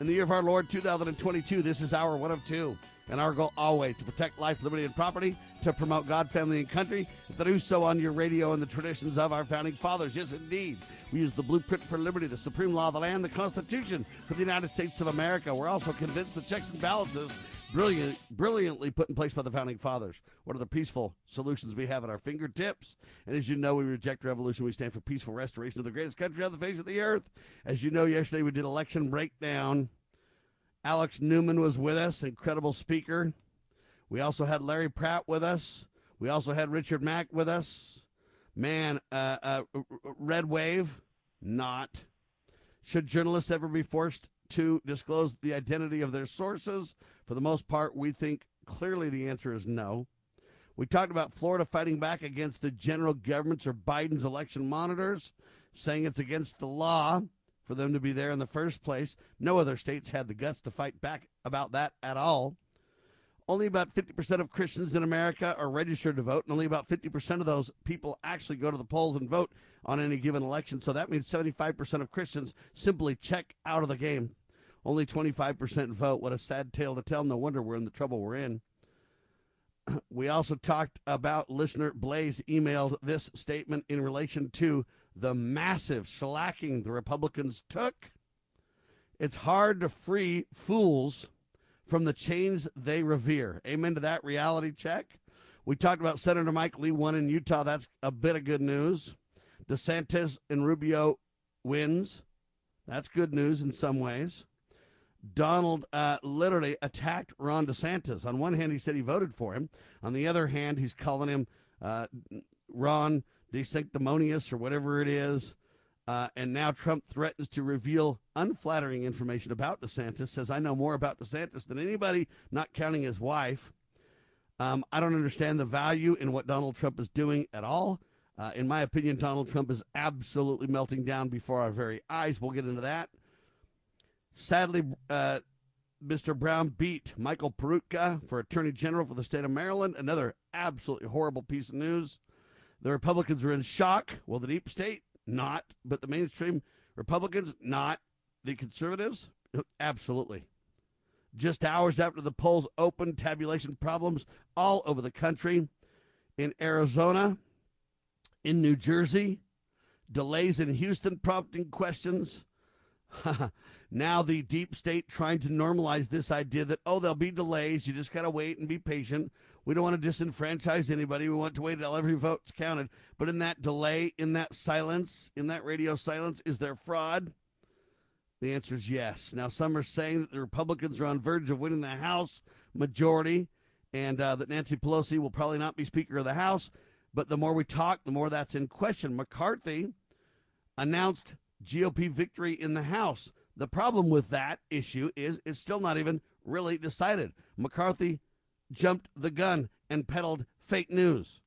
in the year of our Lord 2022. This is our one of two. And our goal always to protect life, liberty, and property, to promote God, family, and country, to do so on your radio and the traditions of our founding fathers. Yes, indeed. We use the blueprint for liberty, the supreme law of the land, the Constitution for the United States of America. We're also convinced the checks and balances brilliant, brilliantly put in place by the founding fathers. What are the peaceful solutions we have at our fingertips? And as you know, we reject revolution. We stand for peaceful restoration of the greatest country on the face of the earth. As you know, yesterday we did election breakdown. Alex Newman was with us, incredible speaker. We also had Larry Pratt with us. We also had Richard Mack with us. Man, uh, uh, red wave, not. Should journalists ever be forced to disclose the identity of their sources? For the most part, we think clearly the answer is no. We talked about Florida fighting back against the general government's or Biden's election monitors, saying it's against the law for them to be there in the first place. No other states had the guts to fight back about that at all. Only about 50% of Christians in America are registered to vote, and only about 50% of those people actually go to the polls and vote on any given election. So that means 75% of Christians simply check out of the game. Only 25% vote. What a sad tale to tell. No wonder we're in the trouble we're in. We also talked about listener Blaze emailed this statement in relation to the massive slacking the Republicans took. It's hard to free fools from the chains they revere. Amen to that reality check. We talked about Senator Mike Lee won in Utah. That's a bit of good news. DeSantis and Rubio wins. That's good news in some ways. Donald uh, literally attacked Ron DeSantis. On one hand, he said he voted for him. On the other hand, he's calling him uh, Ron DeSanctimonious or whatever it is. Uh, and now Trump threatens to reveal unflattering information about DeSantis. Says, I know more about DeSantis than anybody, not counting his wife. Um, I don't understand the value in what Donald Trump is doing at all. Uh, in my opinion, Donald Trump is absolutely melting down before our very eyes. We'll get into that. Sadly, uh, Mr. Brown beat Michael Peroutka for Attorney General for the state of Maryland. Another absolutely horrible piece of news. The Republicans are in shock. Well, the deep state, not. But the mainstream Republicans, not. The conservatives, absolutely. Just hours after the polls opened, tabulation problems all over the country. In Arizona, in New Jersey, delays in Houston prompting questions. now the deep state trying to normalize this idea that oh there'll be delays. You just got to wait and be patient. We don't want to disenfranchise anybody. We want to wait until every vote's counted. But in that delay in that silence in that radio silence is there fraud? The answer is yes. Now some are saying that the republicans are on verge of winning the house majority and uh, that nancy pelosi will probably not be speaker of the house. But the more we talk the more that's in question. Mccarthy announced GOP victory in the House. The problem with that issue is it's still not even really decided. McCarthy jumped the gun and peddled fake news.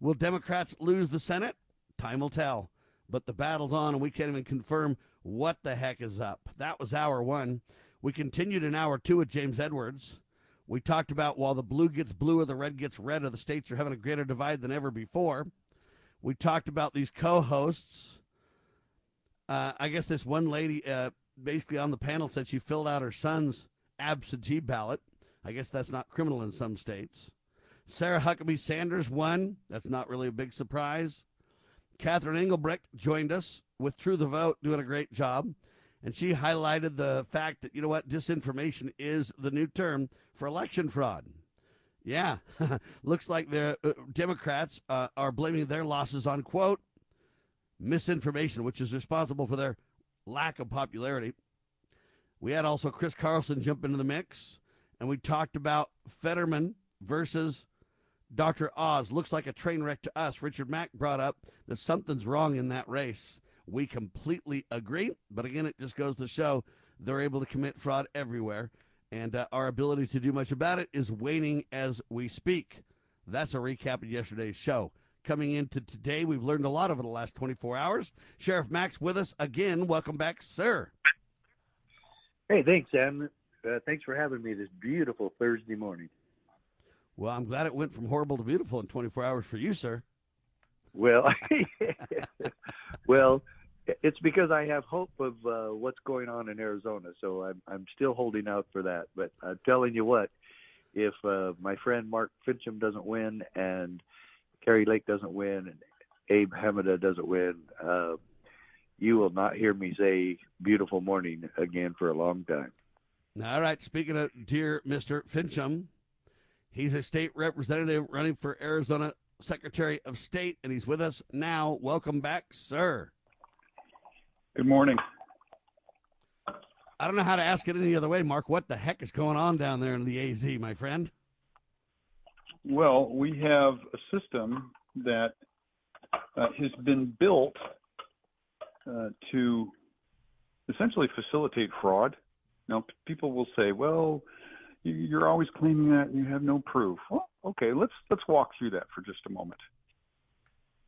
Will Democrats lose the Senate? Time will tell. But the battle's on, and we can't even confirm what the heck is up. That was hour one. We continued in hour two with James Edwards. We talked about while the blue gets blue or the red gets red, or the states are having a greater divide than ever before. We talked about these co hosts uh, I guess this one lady uh, basically on the panel said she filled out her son's absentee ballot. I guess that's not criminal in some states. Sarah Huckabee Sanders won. That's not really a big surprise. Catherine Engelbrecht joined us, with True the Vote, doing a great job. And she highlighted the fact that, you know what, disinformation is the new term for election fraud. Yeah, looks like the uh, Democrats uh, are blaming their losses on, quote, misinformation, which is responsible for their lack of popularity. We had also Chris Carlson jump into the mix, and we talked about Fetterman versus Dr. Oz. Looks like a train wreck to us. Richard Mack brought up that something's wrong in that race. We completely agree, but again, it just goes to show they're able to commit fraud everywhere. and uh, our ability to do much about it is waning as we speak. That's a recap of yesterday's show. Coming into today, we've learned a lot over the last 24 hours. Sheriff Max with us again. Welcome back, sir. Hey, thanks, Sam. Uh, thanks for having me this beautiful Thursday morning. Well, I'm glad it went from horrible to beautiful in 24 hours for you, sir. Well, well, it's because I have hope of uh, what's going on in Arizona, so I'm I'm still holding out for that. But I'm telling you what, if uh, my friend Mark Finchem doesn't win and Kari Lake doesn't win and Abe Hamadeh doesn't win, uh, you will not hear me say "beautiful morning" again for a long time. All right. Speaking of dear Mr. Finchem, he's a state representative running for Arizona Secretary of State, and he's with us now. Welcome back, sir. Good morning. I don't know how to ask it any other way, Mark. What the heck is going on down there in the AZ, my friend? Well, we have a system that uh, has been built uh, to essentially facilitate fraud. Now, people will say, "Well, you- you're always claiming that and you have no proof." Well, okay, let's let's walk through that for just a moment.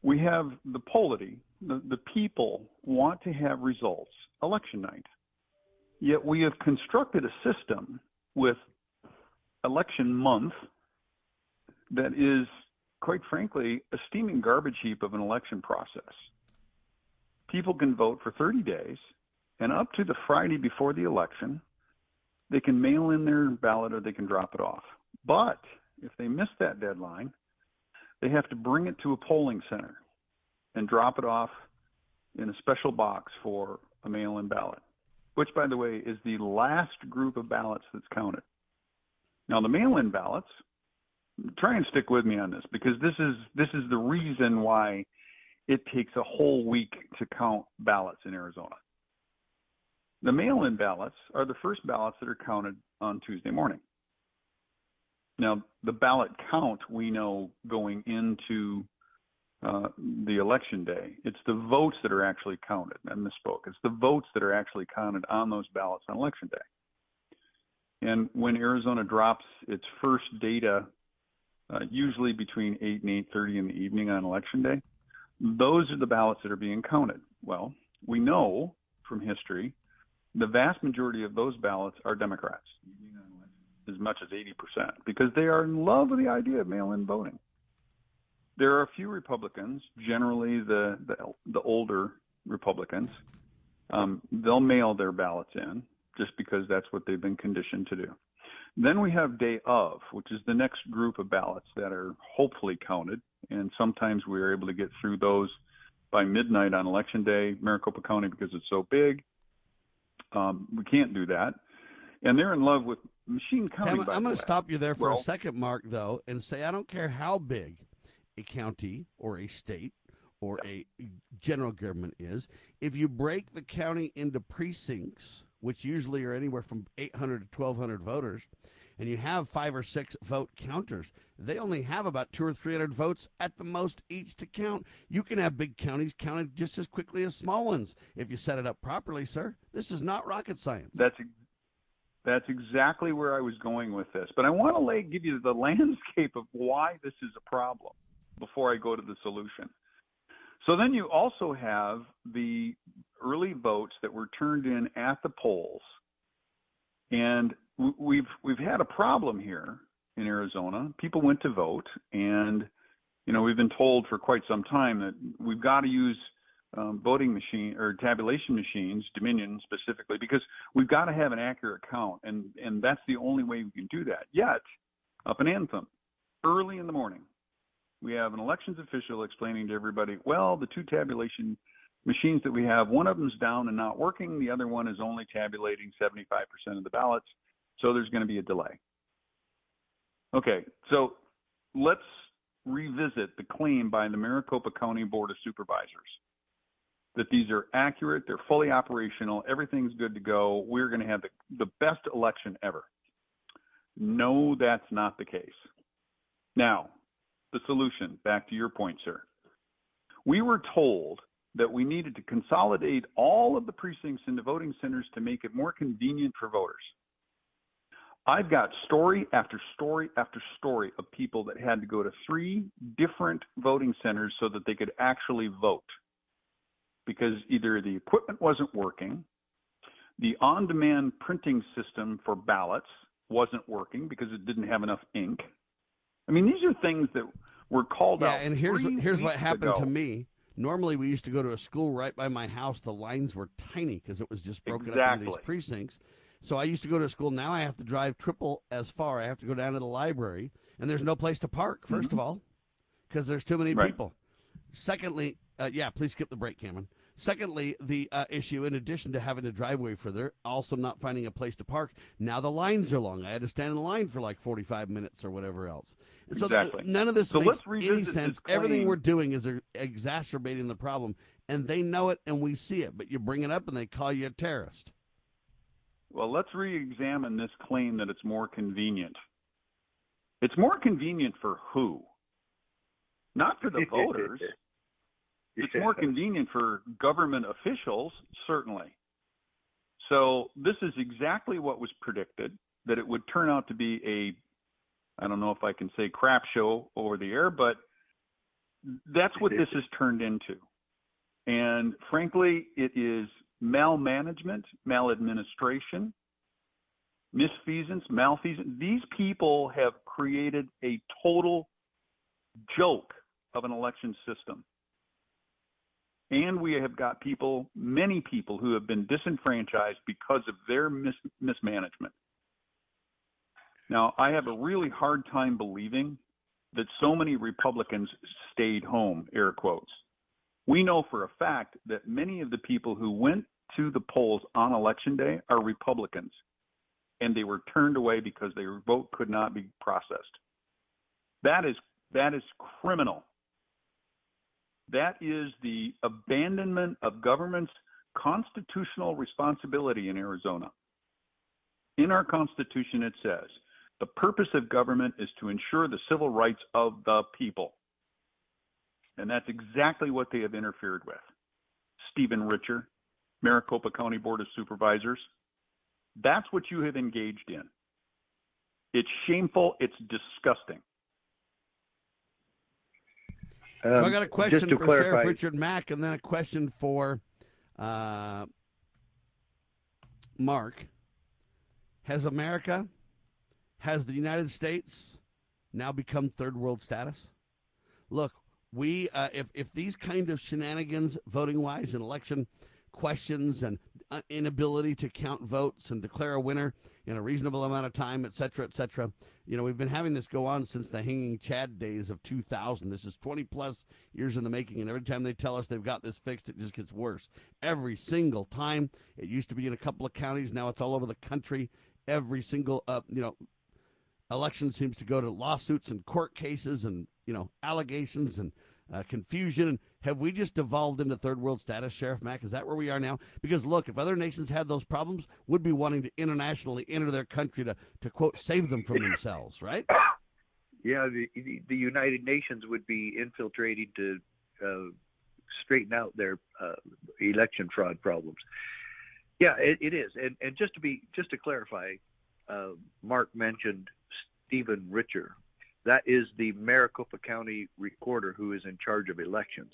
We have the polity. The, the people want to have results election night. Yet we have constructed a system with election month that is, quite frankly, a steaming garbage heap of an election process. People can vote for 30 days, and up to the Friday before the election, they can mail in their ballot or they can drop it off. But if they miss that deadline, they have to bring it to a polling center and drop it off in a special box for a mail in ballot, which, by the way, is the last group of ballots that's counted. Now, the mail in ballots, try and stick with me on this because this is this is the reason why it takes a whole week to count ballots in Arizona. The mail-in ballots are the first ballots that are counted on Tuesday morning. Now, the ballot count we know going into uh, the election day. It's the votes that are actually counted. I misspoke. It's the votes that are actually counted on those ballots on election day. And when Arizona drops its first data, uh, usually between 8 and 8:30 in the evening on election day, those are the ballots that are being counted. Well, we know from history the vast majority of those ballots are Democrats, as much as 80%, because they are in love with the idea of mail-in voting. There are a few Republicans, generally the the, the older Republicans. Um, they'll mail their ballots in just because that's what they've been conditioned to do. Then we have day of, which is the next group of ballots that are hopefully counted, and sometimes we are able to get through those by midnight on election day, Maricopa County, because it's so big. Um, we can't do that, and they're in love with machine counting. I'm, I'm going to stop you there for a second, Mark, though, and say I don't care how big a county or a state or a general government is. If you break the county into precincts, which usually are anywhere from 800 to 1,200 voters, and you have five or six vote counters, they only have about two or 300 votes at the most each to count. You can have big counties counted just as quickly as small ones if you set it up properly, sir. This is not rocket science. That's that's exactly where I was going with this. But I want to lay, give you the landscape of why this is a problem before I go to the solution. So then you also have the early votes that were turned in at the polls, and we've we've had a problem here in Arizona. People went to vote, and you know we've been told for quite some time that we've got to use um, voting machine or tabulation machines, Dominion specifically, because we've got to have an accurate count, and and that's the only way we can do that. Yet, up in Anthem, early in the morning, we have an elections official explaining to everybody, well, the two tabulation machines that we have, one of them's down and not working, the other one is only tabulating 75% of the ballots, so there's going to be a delay. Okay, so let's revisit the claim by the Maricopa County Board of Supervisors that these are accurate, they're fully operational, everything's good to go, we're going to have the, the best election ever. No, that's not the case. Now, the solution, back to your point, sir. We were told that we needed to consolidate all of the precincts into voting centers to make it more convenient for voters. I've got story after story after story of people that had to go to three different voting centers so that they could actually vote because either the equipment wasn't working, the on demand printing system for ballots wasn't working because it didn't have enough ink. I mean, these are things that were called yeah, out. and here's here's what happened ago. to me. Normally, we used to go to a school right by my house. The lines were tiny because it was just broken up into these precincts. So I used to go to a school. Now I have to drive triple as far. I have to go down to the library, and there's no place to park. 1st of all, because there's too many Mm-hmm. Right. people. Secondly, uh, yeah, please skip the break, Cameron. Secondly, the uh, issue, in addition to having to drive way further, also not finding a place to park. Now the lines are long. I had to stand in line for like 45 minutes or whatever else. And so th- none of this So makes any sense. Everything we're doing is uh, exacerbating the problem, and they know it, and we see it. But you bring it up, and they call you a terrorist. Well, let's re-examine this claim that it's more convenient. It's more convenient for who? Not for the voters. It's more convenient for government officials, certainly. So this is exactly what was predicted, that it would turn out to be a, I don't know if I can say crap show over the air, but that's what this has turned into. And frankly, it is malmanagement, maladministration, misfeasance, malfeasance. These people have created a total joke of an election system. And we have got people, many people, who have been disenfranchised because of their mis- mismanagement. Now, I have a really hard time believing that so many Republicans stayed home, air quotes. We know for a fact that many of the people who went to the polls on election day are Republicans, and they were turned away because their vote could not be processed. That is that is criminal. That is the abandonment of government's constitutional responsibility in Arizona. In our Constitution, it says the purpose of government is to ensure the civil rights of the people. And that's exactly what they have interfered with. Stephen Richer, Maricopa County Board of Supervisors, that's what you have engaged in. It's shameful, it's disgusting. So I Um, got a question for clarify, Sheriff Richard Mack, and then a question for uh, Mark. Has America, has the United States now become third world status? Look, we uh, if if these kind of shenanigans, voting wise, and election questions, and inability to count votes and declare a winner in a reasonable amount of time, et cetera, et cetera. You know, we've been having this go on since the hanging Chad days of 2000. This is 20 plus years in the making, and every time they tell us they've got this fixed, it just gets worse. Every single time. It used to be in a couple of counties, now it's all over the country. Every single, uh, you know, election seems to go to lawsuits and court cases and you know allegations and uh, confusion. Have we just devolved into third world status, Sheriff Mack? Is that where we are now? Because look, if other nations had those problems, would be wanting to internationally enter their country to to quote save them from themselves, right? Yeah, the, the United Nations would be infiltrating to uh, straighten out their uh, election fraud problems. Yeah, it, it is, and and just to be just to clarify, uh, Mark mentioned Stephen Richer. That is the Maricopa County recorder who is in charge of elections,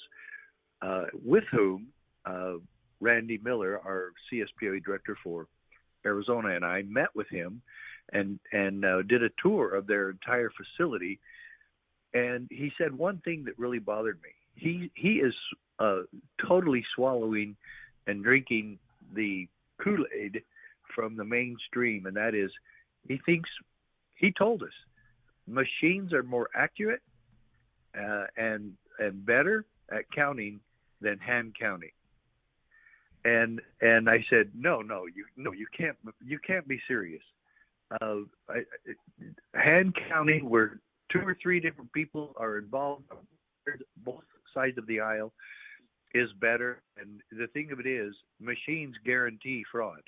uh, with whom uh, Randy Miller, our CSPOA director for Arizona, and I met with him and and uh, did a tour of their entire facility. And he said one thing that really bothered me. He he is uh, totally swallowing and drinking the Kool Aid from the mainstream, and that is, he thinks he told us machines are more accurate uh, and and better at counting than hand counting. And and I said, no, no, you no, you can't you can't be serious. Uh, I, hand counting where two or three different people are involved, both sides of the aisle, is better. And the thing of it is, machines guarantee fraud.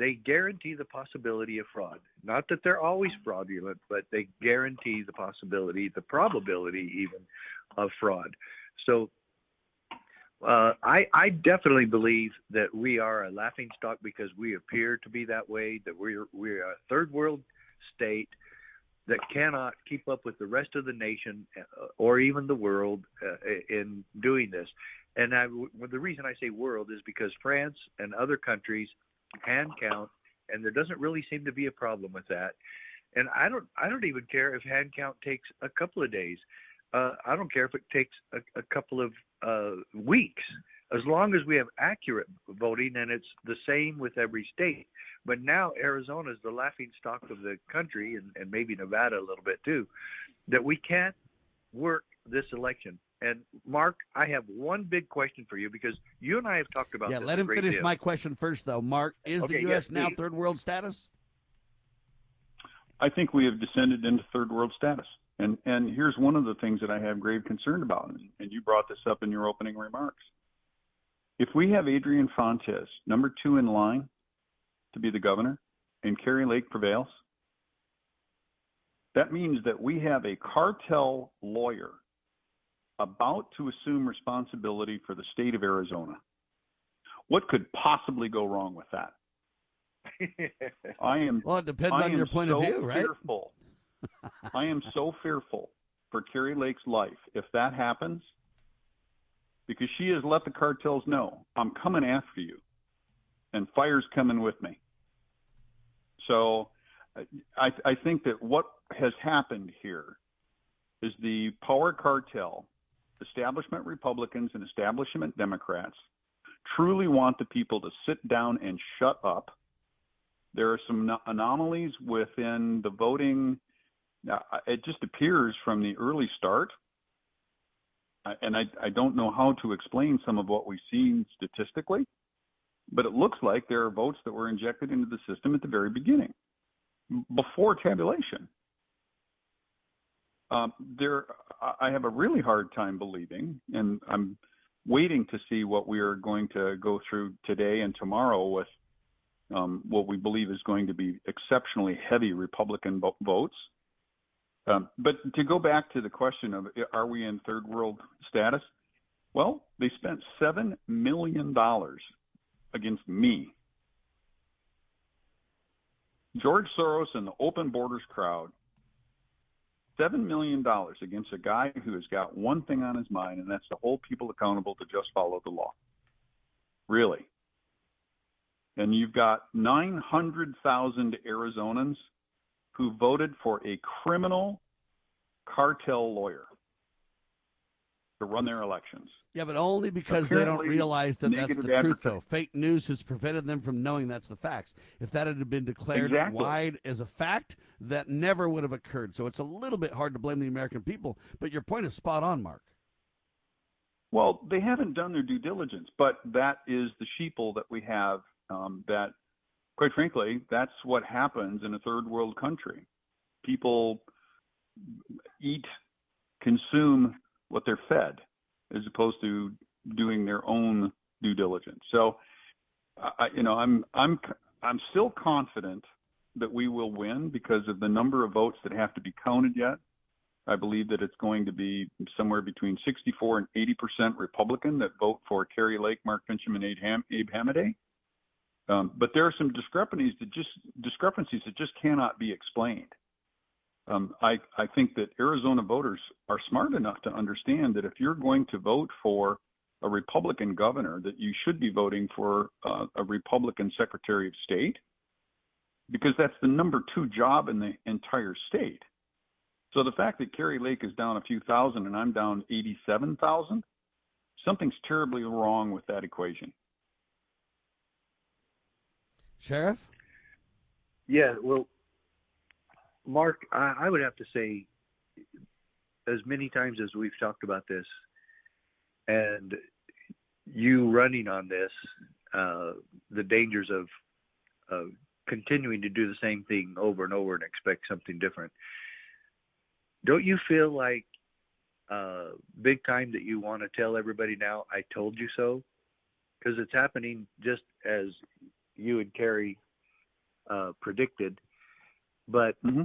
They guarantee the possibility of fraud. Not that they're always fraudulent, but they guarantee the possibility, the probability even, of fraud. So Uh, I, I definitely believe that we are a laughing stock because we appear to be that way. That we're we're a third world state that cannot keep up with the rest of the nation uh, or even the world uh, in doing this. And I, the reason I say world is because France and other countries hand count, and there doesn't really seem to be a problem with that. And I don't I don't even care if hand count takes a couple of days. Uh, I don't care if it takes a, a couple of uh, weeks, as long as we have accurate voting and it's the same with every state. But now Arizona is the laughing stock of the country, and, and maybe Nevada a little bit too, that we can't work this election. And Mark, I have one big question for you because you and I have talked about. Yeah, let him finish deal. my question first, though. Mark, is okay, the U.S. yes, now please. third world status? I think we have descended into third world status. And and here's one of the things that I have grave concern about, and you brought this up in your opening remarks. If we have Adrian Fontes, number two in line to be the governor, and Kari Lake prevails, that means that we have a cartel lawyer about to assume responsibility for the state of Arizona. What could possibly go wrong with that? I am Well, it depends I on your point so of view, right? Fearful. I am so fearful for Kari Lake's life if that happens, because she has let the cartels know I'm coming after you, and fire's coming with me. So, I, I think that what has happened here is the power cartel, establishment Republicans and establishment Democrats, truly want the people to sit down and shut up. There are some anomalies within the voting. It just appears from the early start, uh, and I, I don't know how to explain some of what we've seen statistically, but it looks like there are votes that were injected into the system at the very beginning, before tabulation. Um, there, I have a really hard time believing, and I'm waiting to see what we are going to go through today and tomorrow with um, what we believe is going to be exceptionally heavy Republican vo- votes. Um, but to go back to the question of are we in third world status? Well, they spent seven million dollars against me. George Soros and the Open Borders crowd, seven million dollars against a guy who has got one thing on his mind, and that's to hold people accountable to just follow the law. Really. And you've got 900,000 Arizonans who voted for a criminal cartel lawyer to run their elections. Yeah, but only because they don't realize that that's the truth, though. Fake news has prevented them from knowing that's the facts. If that had been declared Exactly. wide as a fact, that never would have occurred. So it's a little bit hard to blame the American people. But your point is spot on, Mark. Well, they haven't done their due diligence, but that is the sheeple that we have. Um, that, quite frankly, that's what happens in a third world country. People eat, consume what they're fed, as opposed to doing their own due diligence. So, I, you know, I'm I'm I'm still confident that we will win because of the number of votes that have to be counted yet. I believe that it's going to be somewhere between 64 and 80 percent Republican that vote for Kari Lake, Mark Finchem, and Abe, Ham- Abe Hamadeh. Um, but there are some discrepancies that just discrepancies that just cannot be explained. Um, I, I think that Arizona voters are smart enough to understand that if you're going to vote for a Republican governor, that you should be voting for uh, a Republican Secretary of State, because that's the number two job in the entire state. So the fact that Kari Lake is down a few thousand and I'm down 87,000, something's terribly wrong with that equation. Sheriff? Yeah, well, Mark, I, I would have to say, as many times as we've talked about this, and you running on this, uh, the dangers of, continuing to do the same thing over and over and expect something different. Don't you feel like uh, big time that you want to tell everybody now, I told you so? Because it's happening just as you and Kari uh, predicted. But Mm-hmm.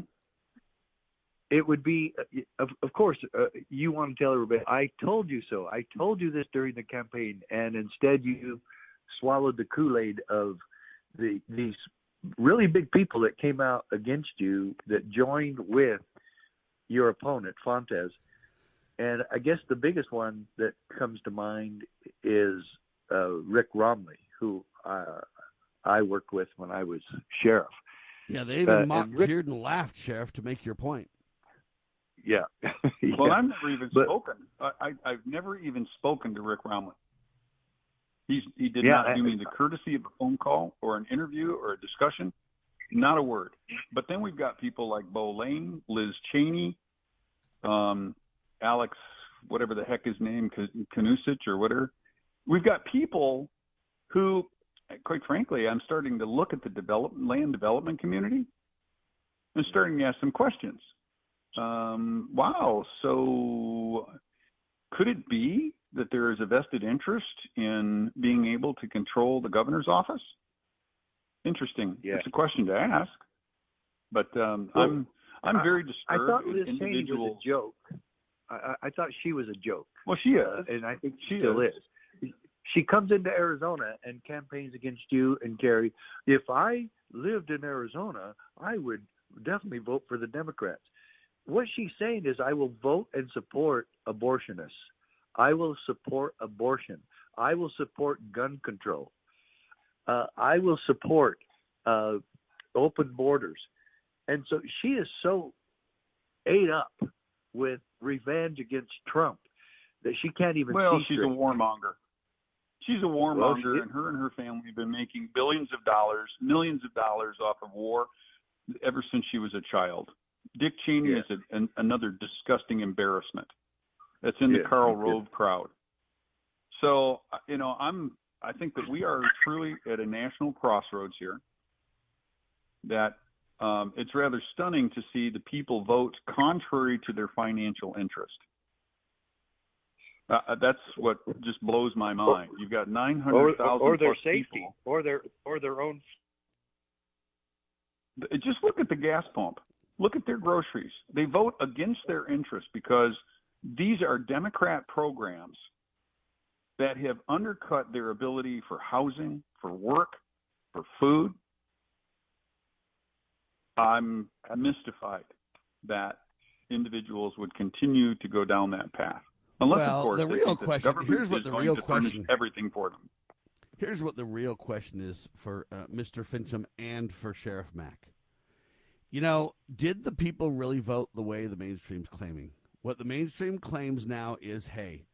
it would be, uh, of, of course, uh, you want to tell everybody, I told you so. I told you this during the campaign, and instead you swallowed the Kool Aid of the these really big people that came out against you that joined with your opponent, Fontes. And I guess the biggest one that comes to mind is uh, Rick Romley, who uh, I worked with when I was sheriff. Yeah, they even uh, mocked, Rick, jeered, and laughed, sheriff, to make your point. Yeah. yeah. Well, I've never even but, spoken. I, have never even spoken to Rick Romley. He's, he did yeah, not do me the courtesy of a phone call or an interview or a discussion. Not a word. But then we've got people like Bo Lane, Liz Cheney, um, Alex, whatever the heck his name, Kanusich or whatever. We've got people who, quite frankly, I'm starting to look at the develop, land development community and starting to ask some questions. Um, wow, so could it be that there is a vested interest in being able to control the governor's office? Interesting. Yeah. It's a question to ask. But um, well, I'm I'm very disturbed. I thought Liz Cheney was a joke. I, I, thought she was a joke. Well, she is, uh, and I think she still is. is. She comes into Arizona and campaigns against you and Gary. If I lived in Arizona, I would definitely vote for the Democrats. What she's saying is, I will vote and support abortionists. I will support abortion. I will support gun control. Uh, I will support uh, open borders. And so she is so ate up with revenge against Trump that she can't even. Well, she's straight. a warmonger. She's a warmonger, well, and her and her family have been making billions of dollars, millions of dollars off of war ever since she was a child. Dick Cheney yeah. is a, an, another disgusting embarrassment. That's in yeah. the Karl Rove crowd. So uh, you know, I'm. I think that we are truly at a national crossroads here. That um, it's rather stunning to see the people vote contrary to their financial interest. Uh, uh that's what just blows my mind. You've got nine hundred thousand or, or, their safety, people. or their or their own. Just look at the gas pump. Look at their groceries. They vote against their interest because these are Democrat programs that have undercut their ability for housing, for work, for food. I'm mystified that individuals would continue to go down that path. Unless, well, of course, the real question. Here's what the real question. Everything for them. Here's what the real question is for uh, Mr. Finchem and for Sheriff Mack. You know, did the people really vote the way the mainstream's claiming? What the mainstream claims now is, hey,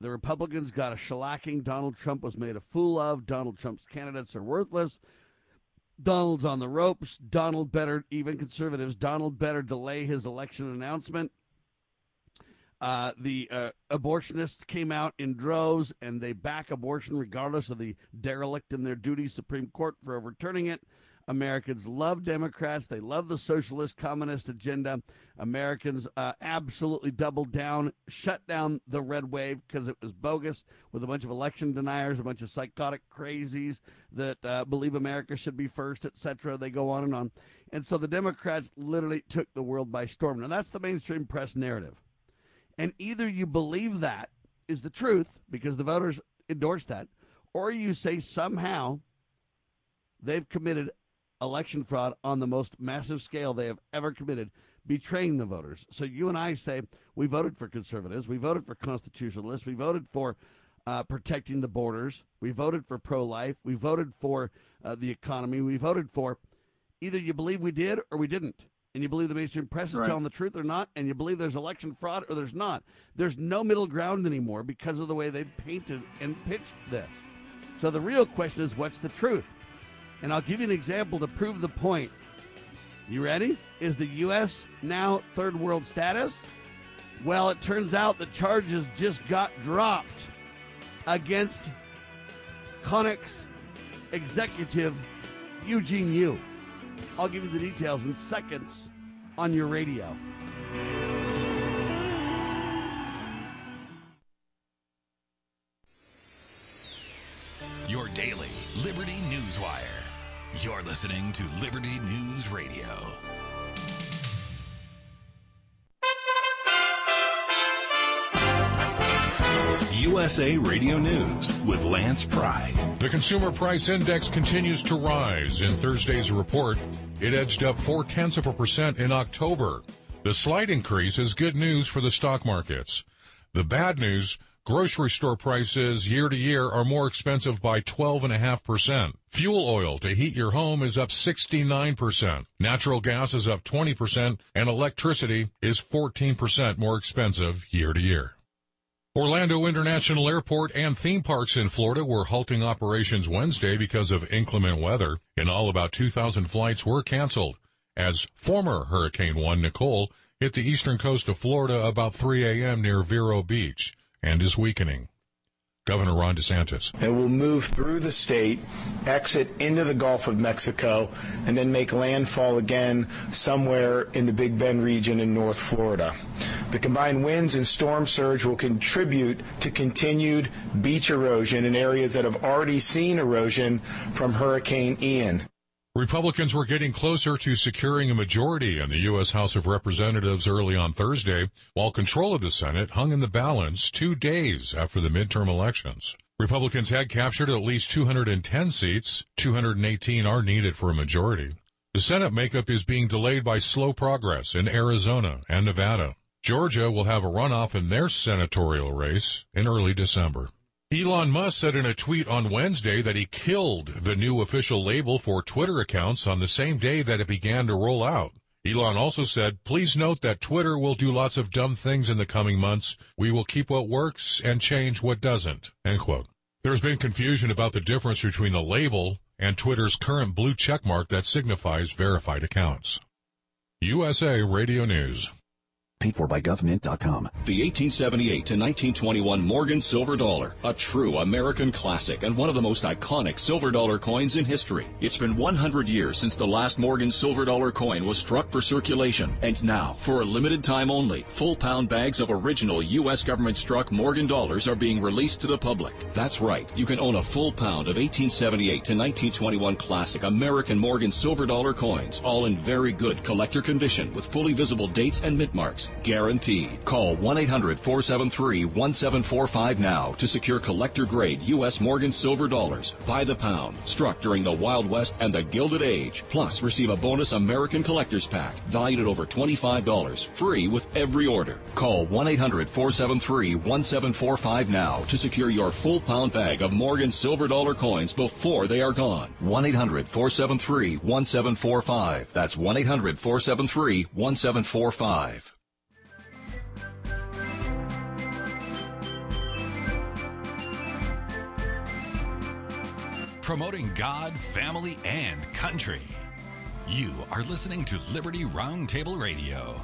the Republicans got a shellacking. Donald Trump was made a fool of. Donald Trump's candidates are worthless. Donald's on the ropes. Donald better, even conservatives, Donald better delay his election announcement. Uh, the uh, abortionists came out in droves and they back abortion regardless of the derelict in their duty Supreme Court for overturning it. Americans love Democrats. They love the socialist communist agenda. Americans uh, absolutely doubled down, shut down the red wave because it was bogus with a bunch of election deniers, a bunch of psychotic crazies that uh, believe America should be first, etc. They go on and on. And so the Democrats literally took the world by storm. Now, that's the mainstream press narrative. And either you believe that is the truth because the voters endorsed that, or you say somehow they've committed election fraud on the most massive scale they have ever committed, betraying the voters. So you and I say we voted for conservatives, we voted for constitutionalists, we voted for uh, protecting the borders, we voted for pro life, we voted for uh, the economy, we voted for either you believe we did or we didn't. And you believe the mainstream press is right. telling the truth or not, and you believe there's election fraud or there's not. There's no middle ground anymore because of the way they've painted and pitched this. So the real question is what's the truth? And I'll give you an example to prove the point. You ready? Is the U.S. now third world status? Well, it turns out the charges just got dropped against Konnech executive Eugene Yu. I'll give you the details in seconds on your radio. Your daily Liberty Newswire. You're listening to Liberty News Radio. USA Radio News with Lance Pride. The Consumer Price Index continues to rise. In Thursday's report, it edged up four tenths of a percent in October. The slight increase is good news for the stock markets. The bad news grocery store prices year to year are more expensive by 12.5%. Fuel oil to heat your home is up 69%. Natural gas is up 20%, and electricity is 14% more expensive year to year. Orlando International Airport and theme parks in Florida were halting operations Wednesday because of inclement weather. In all, about 2,000 flights were canceled as former Hurricane 1 Nicole hit the eastern coast of Florida about 3 a.m. near Vero Beach and is weakening. Governor Ron DeSantis. It will move through the state, exit into the Gulf of Mexico, and then make landfall again somewhere in the Big Bend region in North Florida. The combined winds and storm surge will contribute to continued beach erosion in areas that have already seen erosion from Hurricane Ian. Republicans were getting closer to securing a majority in the U.S. House of Representatives early on Thursday, while control of the Senate hung in the balance two days after the midterm elections. Republicans had captured at least 210 seats. 218 are needed for a majority. The Senate makeup is being delayed by slow progress in Arizona and Nevada. Georgia will have a runoff in their senatorial race in early December. Elon Musk said in a tweet on Wednesday that he killed the new official label for Twitter accounts on the same day that it began to roll out. Elon also said, please note that Twitter will do lots of dumb things in the coming months. We will keep what works and change what doesn't. End quote. There's been confusion about the difference between the label and Twitter's current blue checkmark that signifies verified accounts. USA Radio News paid for by government.com. The 1878 to 1921 Morgan silver dollar, a true American classic and one of the most iconic silver dollar coins in history. It's been 100 years since the last Morgan silver dollar coin was struck for circulation, and now, for a limited time only, full pound bags of original U.S. government struck Morgan dollars are being released to the public. That's right, you can own a full pound of 1878 to 1921 classic American Morgan silver dollar coins, all in very good collector condition with fully visible dates and mint marks guaranteed. Call 1-800-473-1745 now to secure collector grade U.S. Morgan silver dollars by the pound struck during the Wild West and the Gilded Age. Plus receive a bonus American collector's pack valued at over $25 free with every order. Call 1-800-473-1745 now to secure your full pound bag of Morgan silver dollar coins before they are gone. 1-800-473-1745. That's 1-800-473-1745. Promoting God, family, and country. You are listening to Liberty Roundtable Radio.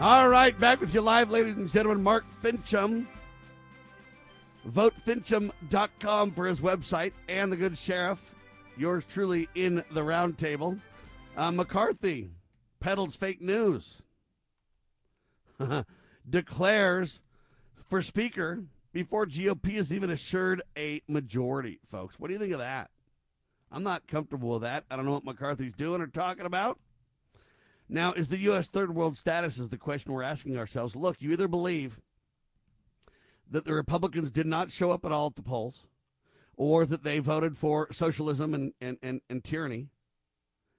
All right, back with you live, ladies and gentlemen. Mark Finchem. VoteFinchem.com for his website and the good sheriff. Yours truly in the roundtable. Uh, McCarthy peddles fake news. Declares for speaker before GOP is even assured a majority, folks. What do you think of that? I'm not comfortable with that. I don't know what McCarthy's doing or talking about. Now, is the U.S. third world status is the question we're asking ourselves. Look, you either believe that the Republicans did not show up at all at the polls, or that they voted for socialism and, and, and, and tyranny.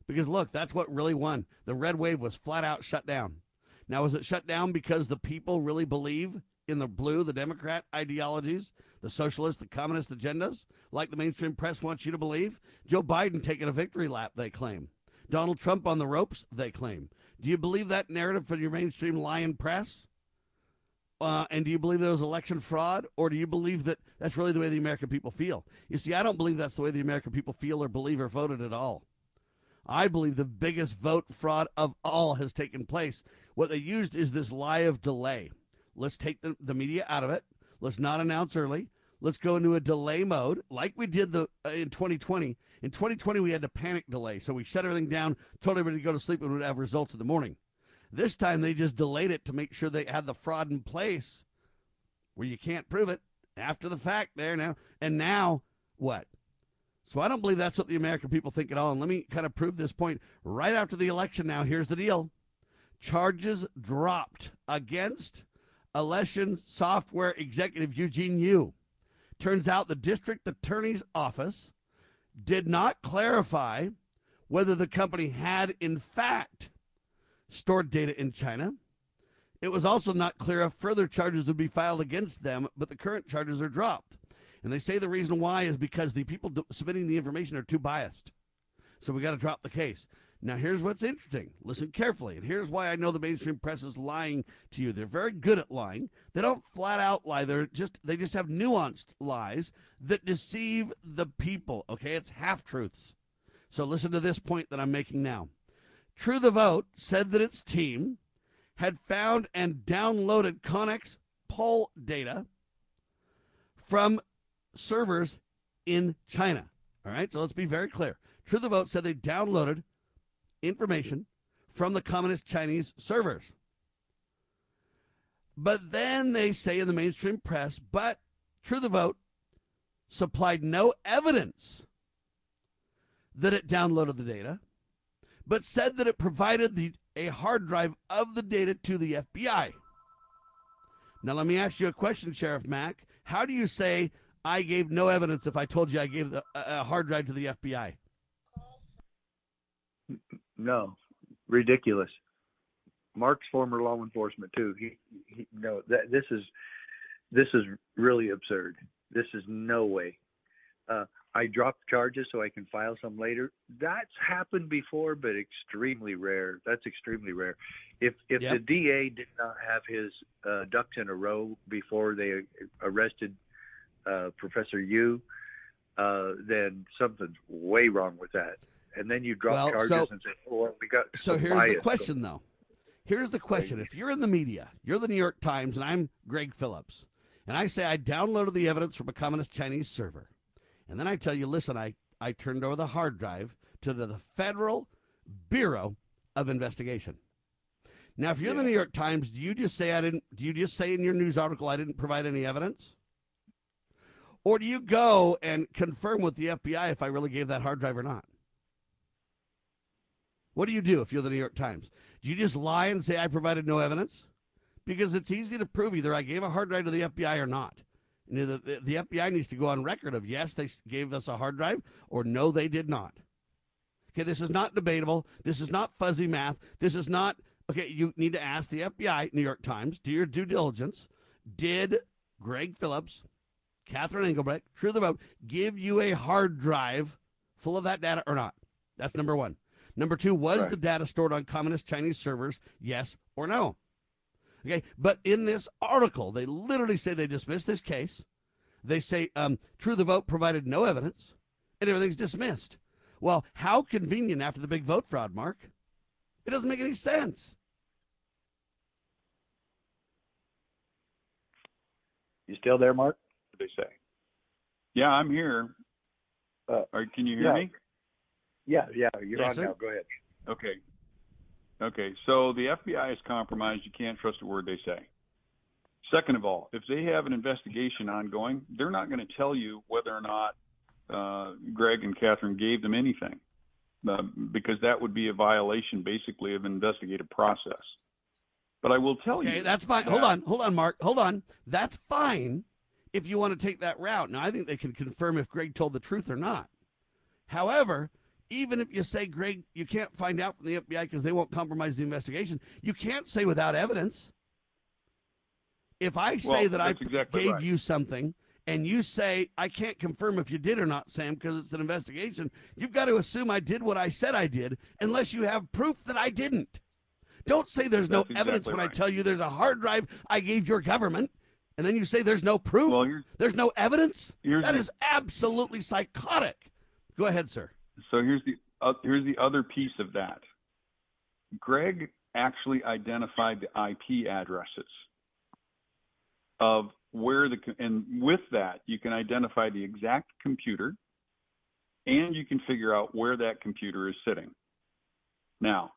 Because look, that's what really won. The red wave was flat out shut down. Now, was it shut down because the people really believe in the blue, the Democrat ideologies, the socialist, the communist agendas, like the mainstream press wants you to believe. Joe Biden taking a victory lap, they claim. Donald Trump on the ropes, they claim. Do you believe that narrative from your mainstream lying press? Uh, and do you believe there was election fraud, or do you believe that that's really the way the American people feel? You see, I don't believe that's the way the American people feel or believe or voted at all. I believe the biggest vote fraud of all has taken place. What they used is this lie of delay. Let's take the, the media out of it. Let's not announce early. Let's go into a delay mode like we did the uh, in 2020. In 2020, we had to panic delay. So we shut everything down, told everybody to go to sleep, and we would have results in the morning. This time, they just delayed it to make sure they had the fraud in place where you can't prove it after the fact there now. And now, what? So I don't believe that's what the American people think at all. And let me kind of prove this point right after the election now. Here's the deal charges dropped against election software executive Eugene Yu. Turns out the district attorney's office did not clarify whether the company had, in fact, stored data in China. It was also not clear if further charges would be filed against them, but the current charges are dropped. And they say the reason why is because the people submitting the information are too biased. So we got to drop the case. Now, here's what's interesting. Listen carefully. And here's why I know the mainstream press is lying to you. They're very good at lying. They don't flat out lie. They're just they just have nuanced lies that deceive the people. Okay, it's half truths. So listen to this point that I'm making now. True the Vote said that its team had found and downloaded Konnech's poll data from servers in China. All right, so let's be very clear. True the Vote said they downloaded information from the Communist Chinese servers. But then they say in the mainstream press, but True the Vote supplied no evidence that it downloaded the data, but said that it provided the, a hard drive of the data to the FBI. Now, let me ask you a question, Sheriff Mack. How do you say I gave no evidence if I told you I gave the, a hard drive to the FBI? No, ridiculous. Mark's former law enforcement too. He, he no, that this is this is really absurd. This is no way. Uh, I dropped charges so I can file some later. That's happened before, but extremely rare. That's extremely rare. If if yep. the DA did not have his uh, ducks in a row before they arrested uh, Professor Yu, uh, then something's way wrong with that and then you drop well, charges so, and say, "Oh, well, we got." So here's the question, though. Here's the question: If you're in the media, you're the New York Times, and I'm Greg Phillips, and I say I downloaded the evidence from a communist Chinese server, and then I tell you, listen, I I turned over the hard drive to the, the Federal Bureau of Investigation. Now, if you're yeah. the New York Times, do you just say I didn't? Do you just say in your news article I didn't provide any evidence? Or do you go and confirm with the FBI if I really gave that hard drive or not? What do you do if you're the New York Times? Do you just lie and say I provided no evidence? Because it's easy to prove either I gave a hard drive to the FBI or not. And the, the, FBI needs to go on record of yes, they gave us a hard drive, or no, they did not. Okay, this is not debatable. This is not fuzzy math. This is not, okay, you need to ask the FBI, New York Times, do your due diligence. Did Greg Phillips, Catherine Engelbrecht, True the Vote, give you a hard drive full of that data or not? That's number one. Number two, was right. the data stored on communist Chinese servers? Yes or no? Okay, but in this article, they literally say they dismissed this case. They say um, True the Vote provided no evidence, and everything's dismissed. Well, how convenient after the big vote fraud, Mark? It doesn't make any sense. You still there, Mark? What did they say? Yeah, I'm here. Uh, can you hear yeah. me? Yeah, yeah, you're yes, on sir? now. Go ahead. Okay. Okay, so the FBI is compromised. You can't trust a word they say. Second of all, if they have an investigation ongoing, they're not going to tell you whether or not uh, Greg and Catherine gave them anything, uh, because that would be a violation, basically, of an investigative process. But I will tell okay, you. that's fine. That, hold on, hold on, Mark. Hold on. That's fine if you want to take that route. Now, I think they can confirm if Greg told the truth or not. However, even if you say, Greg, you can't find out from the FBI because they won't compromise the investigation, you can't say without evidence. If I say well, that I exactly gave right. you something and you say, I can't confirm if you did or not, Sam, because it's an investigation, you've got to assume I did what I said I did unless you have proof that I didn't. Don't say there's That's no evidence when right. I tell you there's a hard drive I gave your government, and then you say there's no proof. Well, there's no evidence. That is absolutely psychotic. Go ahead, sir. So here's the uh, here's the other piece of that. Greg actually identified the IP addresses of where the and with that you can identify the exact computer and you can figure out where that computer is sitting. Now,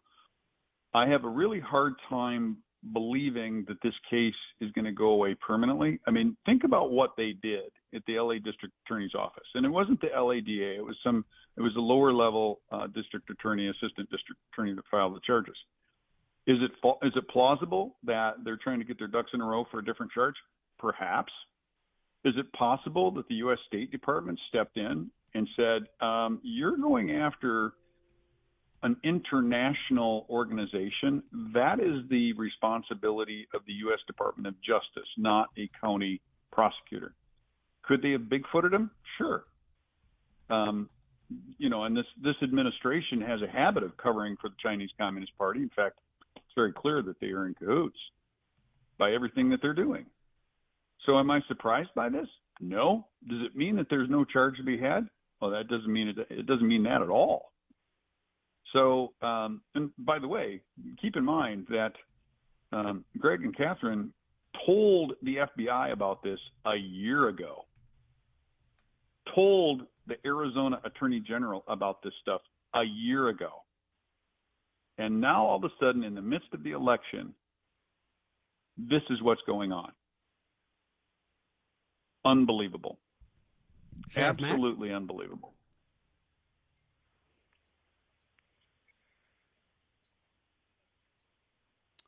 I have a really hard time believing that this case is going to go away permanently. I mean, think about what they did at the LA District Attorney's Office, and it wasn't the LADA; it was some, it was a lower level uh, district attorney, assistant district attorney that filed the charges. Is it is it plausible that they're trying to get their ducks in a row for a different charge? Perhaps. Is it possible that the U.S. State Department stepped in and said, um, "You're going after an international organization. That is the responsibility of the U.S. Department of Justice, not a county prosecutor. Could they have bigfooted him? Sure. Um, you know, and this this administration has a habit of covering for the Chinese Communist Party. In fact, it's very clear that they are in cahoots by everything that they're doing. So, am I surprised by this? No. Does it mean that there's no charge to be had? Well, that doesn't mean it. It doesn't mean that at all. So, um, and by the way, keep in mind that um, Greg and Catherine told the FBI about this a year ago, told the Arizona Attorney General about this stuff a year ago. And now all of a sudden, in the midst of the election, this is what's going on. Unbelievable. Sheriff Absolutely Mack? unbelievable.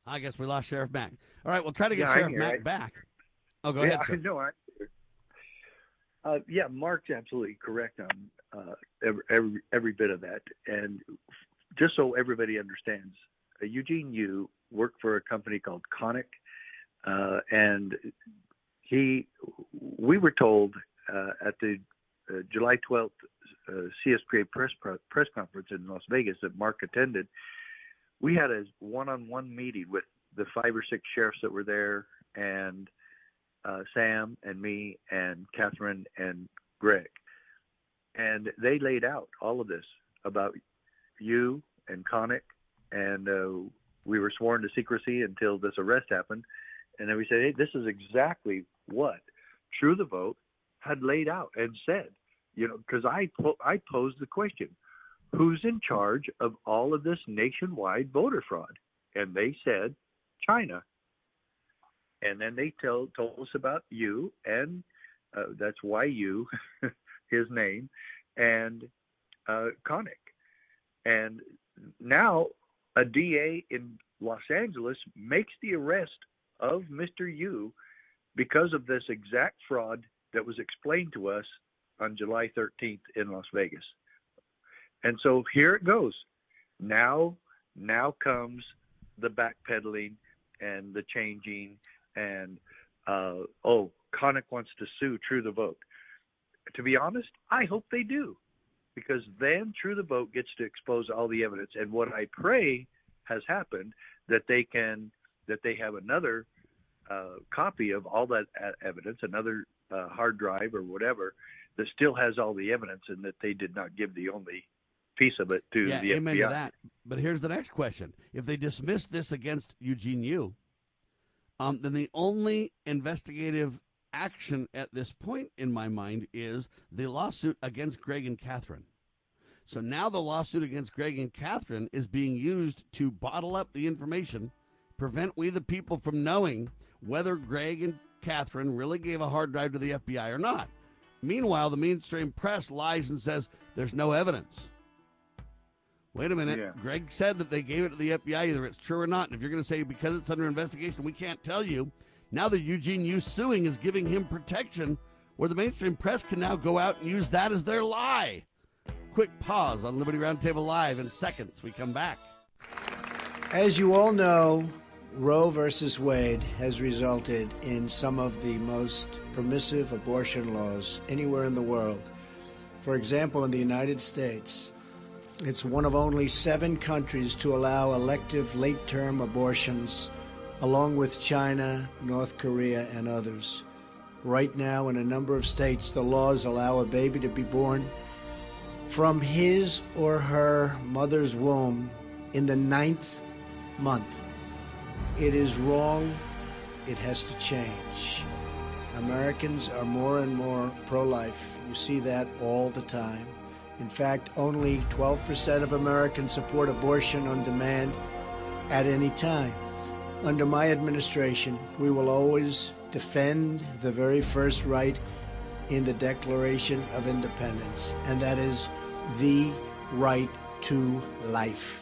I guess we lost Sheriff Mack. All right, we'll try to get yeah, Sheriff Mack I, back. Oh, go yeah, ahead, sir. No, I, uh, yeah, Mark's absolutely correct on uh, every, every, every bit of that. And just so everybody understands, uh, Eugene Yu worked for a company called Konnech, uh, and he, we were told uh, at the uh, July 12th CSPA press press conference in Las Vegas that Mark attended we had a one-on-one meeting with the five or six sheriffs that were there, and uh, Sam and me and Catherine and Greg, and they laid out all of this about you and Konnech, and uh, we were sworn to secrecy until this arrest happened, and then we said, hey, this is exactly what True the Vote had laid out and said, you know, because I po- I posed the question, who's in charge of all of this nationwide voter fraud? And they said, China. And then they tell, told us about Yu, and uh, that's why you, his name, and uh. And now a DA in Los Angeles makes the arrest of Mr. Yu because of this exact fraud that was explained to us on July 13th in Las Vegas. And so here it goes. Now, now comes the backpedaling and the changing, and uh, oh, Konnech wants to sue True the Vote. To be honest, I hope they do, because then True the Vote gets to expose all the evidence. And what I pray has happened that they can that they have another uh, copy of all that evidence, another uh, hard drive or whatever that still has all the evidence, and that they did not give the only piece of it to yeah, the amen FBI. To that. But here's the next question: If they dismiss this against Eugene Yu, um, then the only investigative action at this point, in my mind, is the lawsuit against Greg and Catherine. So now the lawsuit against Greg and Catherine is being used to bottle up the information, prevent we the people from knowing whether Greg and Catherine really gave a hard drive to the FBI or not. Meanwhile, the mainstream press lies and says there's no evidence. Wait a minute. Yeah. Greg said that they gave it to the FBI, either it's true or not. And if you're going to say because it's under investigation, we can't tell you, now that Eugene Yu suing is giving him protection where the mainstream press can now go out and use that as their lie. Quick pause on Liberty Roundtable Live in seconds. We come back. As you all know, Roe versus Wade has resulted in some of the most permissive abortion laws anywhere in the world. For example, in the United States, it's one of only seven countries to allow elective late term abortions, along with China, North Korea, and others. Right now, in a number of states, the laws allow a baby to be born from his or her mother's womb in the ninth month. It is wrong. It has to change. Americans are more and more pro life. You see that all the time. In fact, only 12% of Americans support abortion on demand at any time. Under my administration, we will always defend the very first right in the Declaration of Independence, and that is the right to life.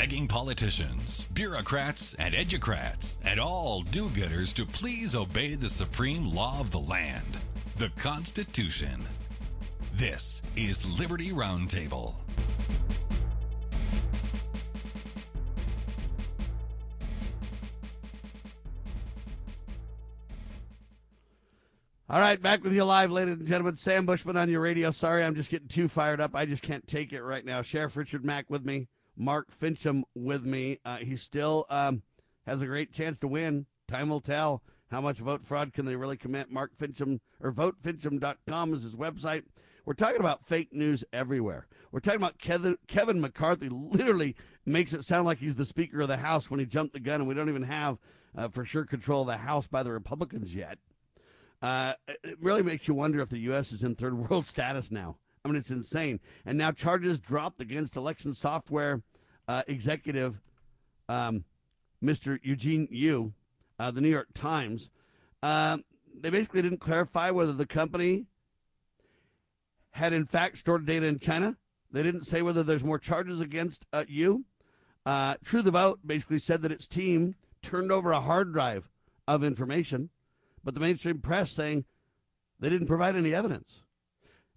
begging politicians, bureaucrats, and educrats, and all do gooders to please obey the supreme law of the land, the Constitution. This is Liberty Roundtable. All right, back with you live, ladies and gentlemen. Sam Bushman on your radio. Sorry, I'm just getting too fired up. I just can't take it right now. Sheriff Richard Mack with me, Mark Finchem with me. Uh, he still um, has a great chance to win. Time will tell how much vote fraud can they really commit. Mark Finchem or votefinchem.com is his website. We're talking about fake news everywhere. We're talking about Kevin, Kevin McCarthy literally makes it sound like he's the Speaker of the House when he jumped the gun, and we don't even have uh, for sure control of the House by the Republicans yet. Uh, it really makes you wonder if the U.S. is in third world status now. I mean, it's insane. And now charges dropped against election software uh, executive um, Mr. Eugene Yu, uh, the New York Times. Uh, they basically didn't clarify whether the company had in fact stored data in China. They didn't say whether there's more charges against uh, Yu. Uh, True the Vote basically said that its team turned over a hard drive of information but the mainstream press saying they didn't provide any evidence.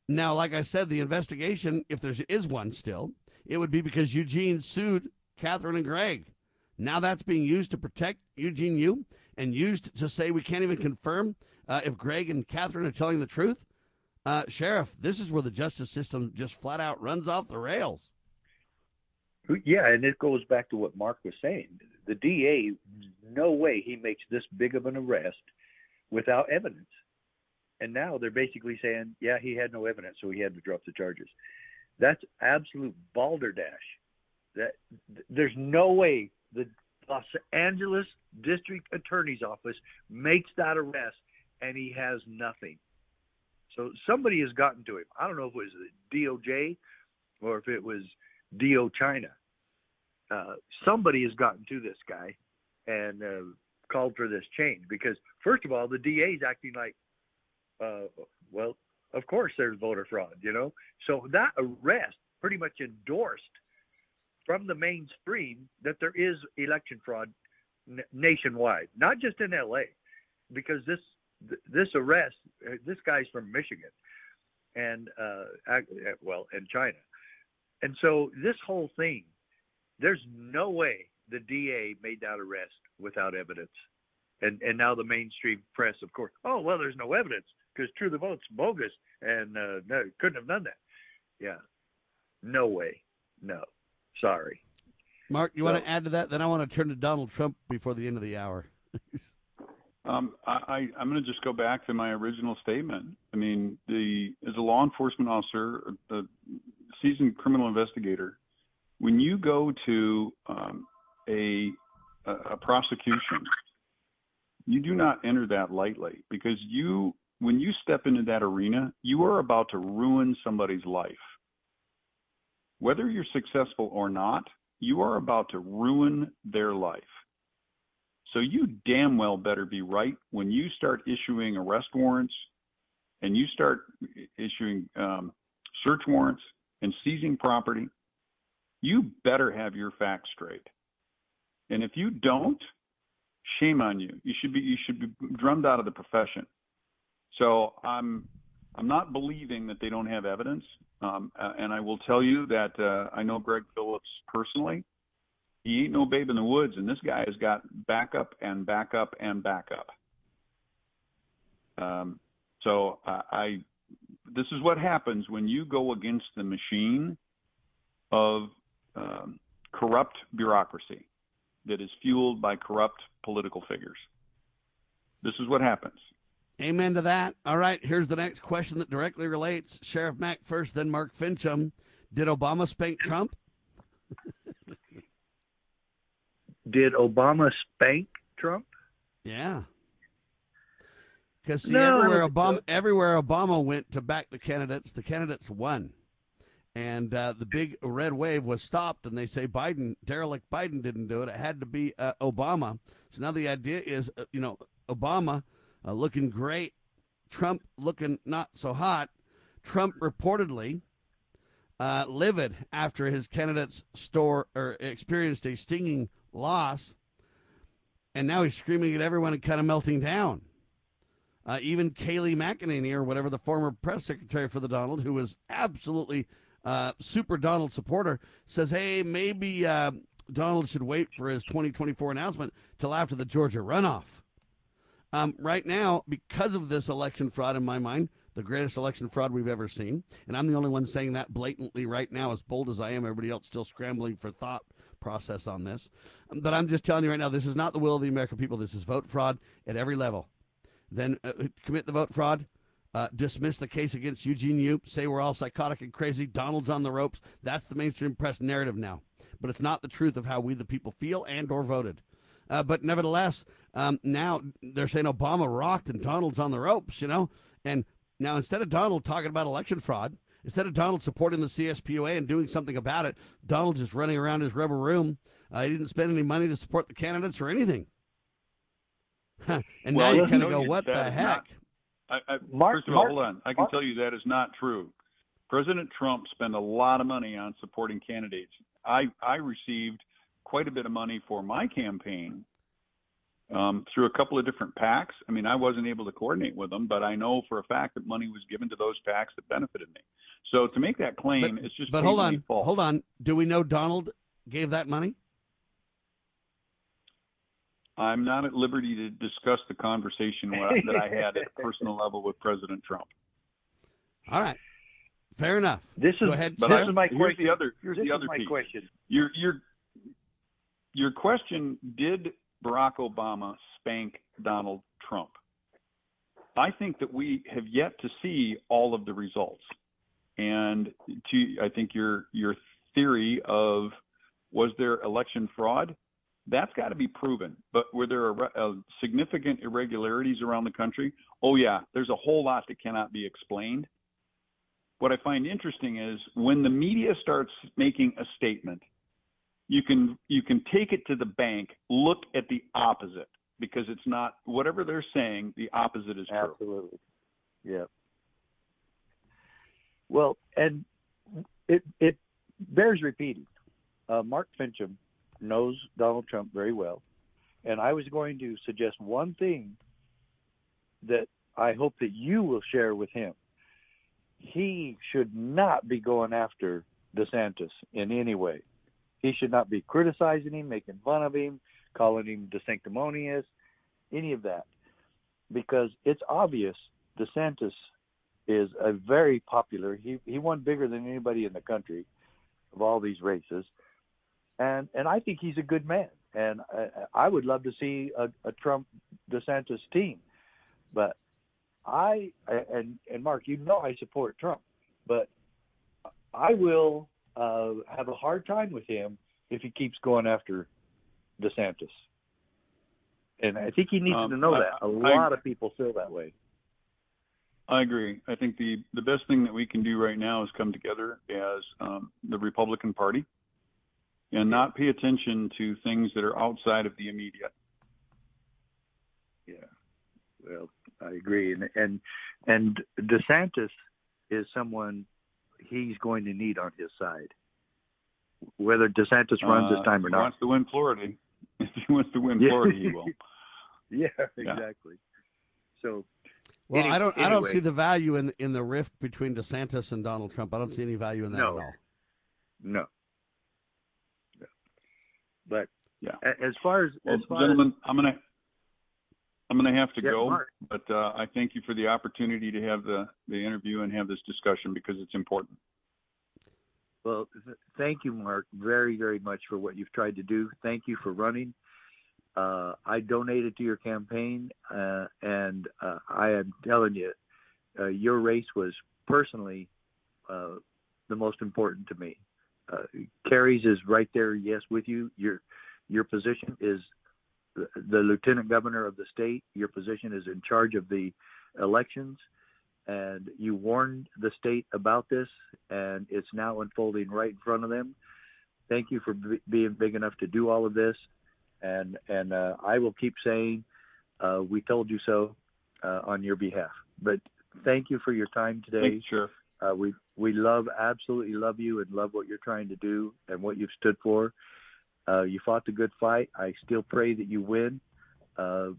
Now, like I said, the investigation, if there is one still, it would be because Eugene sued Catherine and Greg. Now that's being used to protect Eugene Yu and used to say we can't even confirm uh, if Greg and Catherine are telling the truth. Uh, Sheriff, this is where the justice system just flat out runs off the rails. Yeah, and it goes back to what Mark was saying. The DA, no way he makes this big of an arrest without evidence. And now they're basically saying, yeah, he had no evidence, so he had to drop the charges. That's absolute balderdash. That there's no way the Los Angeles District Attorney's Office makes that arrest and he has nothing. So somebody has gotten to him. I don't know if it was the DOJ or if it was DO China. Uh, somebody has gotten to this guy and uh, called for this change because first of all, the DA is acting like, uh, well, of course there's voter fraud, you know. So that arrest pretty much endorsed from the mainstream that there is election fraud n- nationwide, not just in LA, because this this arrest, uh, this guy's from Michigan, and uh, well, and China, and so this whole thing, there's no way the DA made that arrest without evidence. And and now the mainstream press, of course, oh well, there's no evidence because True the Vote's bogus and uh, no, couldn't have done that. Yeah, no way, no, sorry. Mark, you so, want to add to that? Then I want to turn to Donald Trump before the end of the hour. um, I, I'm going to just go back to my original statement. I mean, the as a law enforcement officer, a seasoned criminal investigator, when you go to um, a a, prosecution, you do not enter that lightly because you, when you step into that arena, you are about to ruin somebody's life. Whether you're successful or not, you are about to ruin their life. So you damn well better be right when you start issuing arrest warrants and you start issuing um, search warrants and seizing property. You better have your facts straight. And if you don't, shame on you. You should be you should be drummed out of the profession. So I'm I'm not believing that they don't have evidence. Um, and I will tell you that uh, I know Greg Phillips personally. He ain't no babe in the woods, and this guy has got backup and backup and backup. Um, so I, I, this is what happens when you go against the machine of um, corrupt bureaucracy that is fueled by corrupt political figures. This is what happens. Amen to that. All right, here's the next question that directly relates. Sheriff Mack first, then Mark Finchem. Did Obama spank Trump? Did Obama spank Trump? Yeah. Because No, everywhere Obama so. everywhere Obama went to back the candidates, the candidates won, and uh, the big red wave was stopped. And they say Biden, derelict Biden, didn't do it. It had to be uh, Obama. So now the idea is, uh, you know, Obama uh, looking great, Trump looking not so hot. Trump reportedly uh, livid after his candidates store or experienced a stinging loss, and now he's screaming at everyone and kind of melting down. Uh, even Kayleigh McEnany, or whatever the former press secretary for the Donald, who was absolutely uh, super Donald supporter, says, "Hey, maybe uh, Donald should wait for his 2024 announcement till after the Georgia runoff." Um, right now, because of this election fraud, in my mind, the greatest election fraud we've ever seen, and I'm the only one saying that blatantly right now, as bold as I am. Everybody else still scrambling for thought process on this, Um, but I'm just telling you right now, this is not the will of the American people. This is vote fraud at every level then uh, commit the vote fraud, uh, dismiss the case against Eugene Yu, say we're all psychotic and crazy, Donald's on the ropes. That's the mainstream press narrative now. But it's not the truth of how we the people feel and or voted. Uh, but nevertheless, um, now they're saying Obama rocked and Donald's on the ropes, you know? And now instead of Donald talking about election fraud, instead of Donald supporting the CSPOA and doing something about it, Donald just running around his rubber room. Uh, he didn't spend any money to support the candidates or anything. and Well, now you I kind of go, what the heck? not- I, I, Mark- first of all, Mark- hold on. I can Mark- tell you that is not true. President Trump spent a lot of money on supporting candidates. I, I received quite a bit of money for my campaign um, through a couple of different PACs. I mean, I wasn't able to coordinate with them, but I know for a fact that money was given to those PACs that benefited me. So to make that claim, it's just But hold on, false. hold on. Do we know Donald gave that money? I'm not at liberty to discuss the conversation that I had at a personal level with President Trump. All right, fair enough. This is Go ahead. But this I- is my here's question. the other here's this the is other my piece. question. Your your your question: Did Barack Obama spank Donald Trump? I think that we have yet to see all of the results, and to I think your your theory of was there election fraud? That's got to be proven. But were there irre- uh, significant irregularities around the country? Oh yeah, there's a whole lot that cannot be explained. What I find interesting is when the media starts making a statement, you can you can take it to the bank, look at the opposite because it's not whatever they're saying, the opposite is true. Absolutely. Yeah. Well, and it it bears repeating. Uh, Mark Finchem knows Donald Trump very well, and I was going to suggest one thing that I hope that you will share with him. He should not be going after DeSantis in any way. He should not be criticizing him, making fun of him, calling him sanctimonious, any of that, because it's obvious DeSantis is a very popular. He he won bigger than anybody in the country of all these races, and and I think he's a good man, and I, I would love to see a, a Trump DeSantis team, but I and and Mark, you know I support Trump, but I will uh, have a hard time with him if he keeps going after DeSantis. And I think he needs Um, to know I- that. A I- lot of people feel that way. I agree. I think the the best thing that we can do right now is come together as um, the Republican Party and not pay attention to things that are outside of the immediate. Yeah. Well, I agree, and and and DeSantis is someone he's going to need on his side, whether DeSantis runs Uh, this time or not. He wants to win Florida. If he wants to win Yeah. Florida, he will. yeah, Yeah. exactly. So, Well, Any- I don't. I don't see the value in in the rift between DeSantis and Donald Trump. I don't see any value in that No. at all. No. No. But Yeah. as far as Well, as far gentlemen, I'm gonna I'm gonna have to Yeah, go, Mark. but uh, I thank you for the opportunity to have the the interview and have this discussion because it's important. Well, th- thank you, Mark, very, very much for what you've tried to do. Thank you for running. Uh, I donated to your campaign, uh, and uh, I am telling you, uh, your race was personally uh, the most important to me. Uh, Kari's is right there, yes, with you. Your your position is the, lieutenant governor of the state. Your position is in charge of the elections and you warned the state about this, and it's now unfolding right in front of them. Thank you for b- being big enough to do all of this, and and uh, I will keep saying uh, we told you so uh, on your behalf. But thank you for your time today. Sheriff. Uh, we we love absolutely love you and love what you're trying to do and what you've stood for. Uh, you fought the good fight. I still pray that you win. Uh,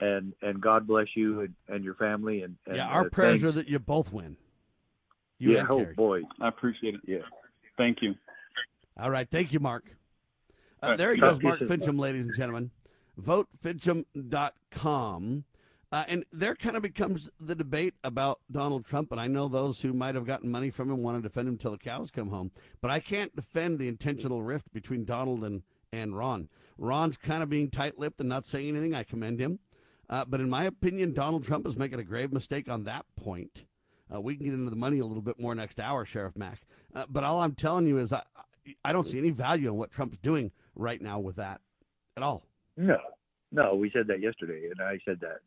and and God bless you and, and your family and, and yeah, our uh, prayers thanks. are that you both win. You yeah, oh boy, I appreciate it. Yeah, thank you. All right, thank you, Mark. Uh, All right, there he talk goes, Mark soon. Finchem, ladies and gentlemen. VoteFinchem.com. Uh, and there kind of becomes the debate about Donald Trump. And I know those who might have gotten money from him want to defend him till the cows come home. But I can't defend the intentional rift between Donald and, and Ron. Ron's kind of being tight lipped and not saying anything. I commend him. Uh, but in my opinion, Donald Trump is making a grave mistake on that point. Uh, we can get into the money a little bit more next hour, Sheriff Mack. Uh, but all I'm telling you is I, I don't see any value in what Trump's doing right now with that at all. No, no, we said that yesterday, and I said that.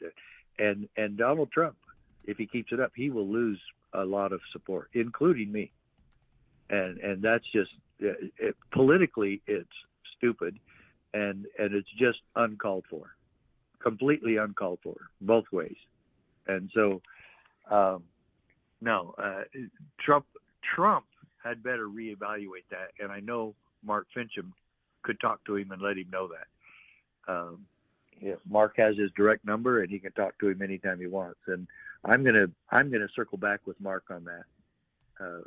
And and Donald Trump, if he keeps it up, he will lose a lot of support, including me. And and that's just it, it, politically, it's stupid, and and it's just uncalled for, completely uncalled for, both ways. And so, um, no, uh, Trump Trump had better reevaluate that, and I know Mark Finchem could talk to him and let him know that. Um, yeah, Mark has his direct number, and he can talk to him anytime he wants. And I'm gonna I'm gonna circle back with Mark on that uh,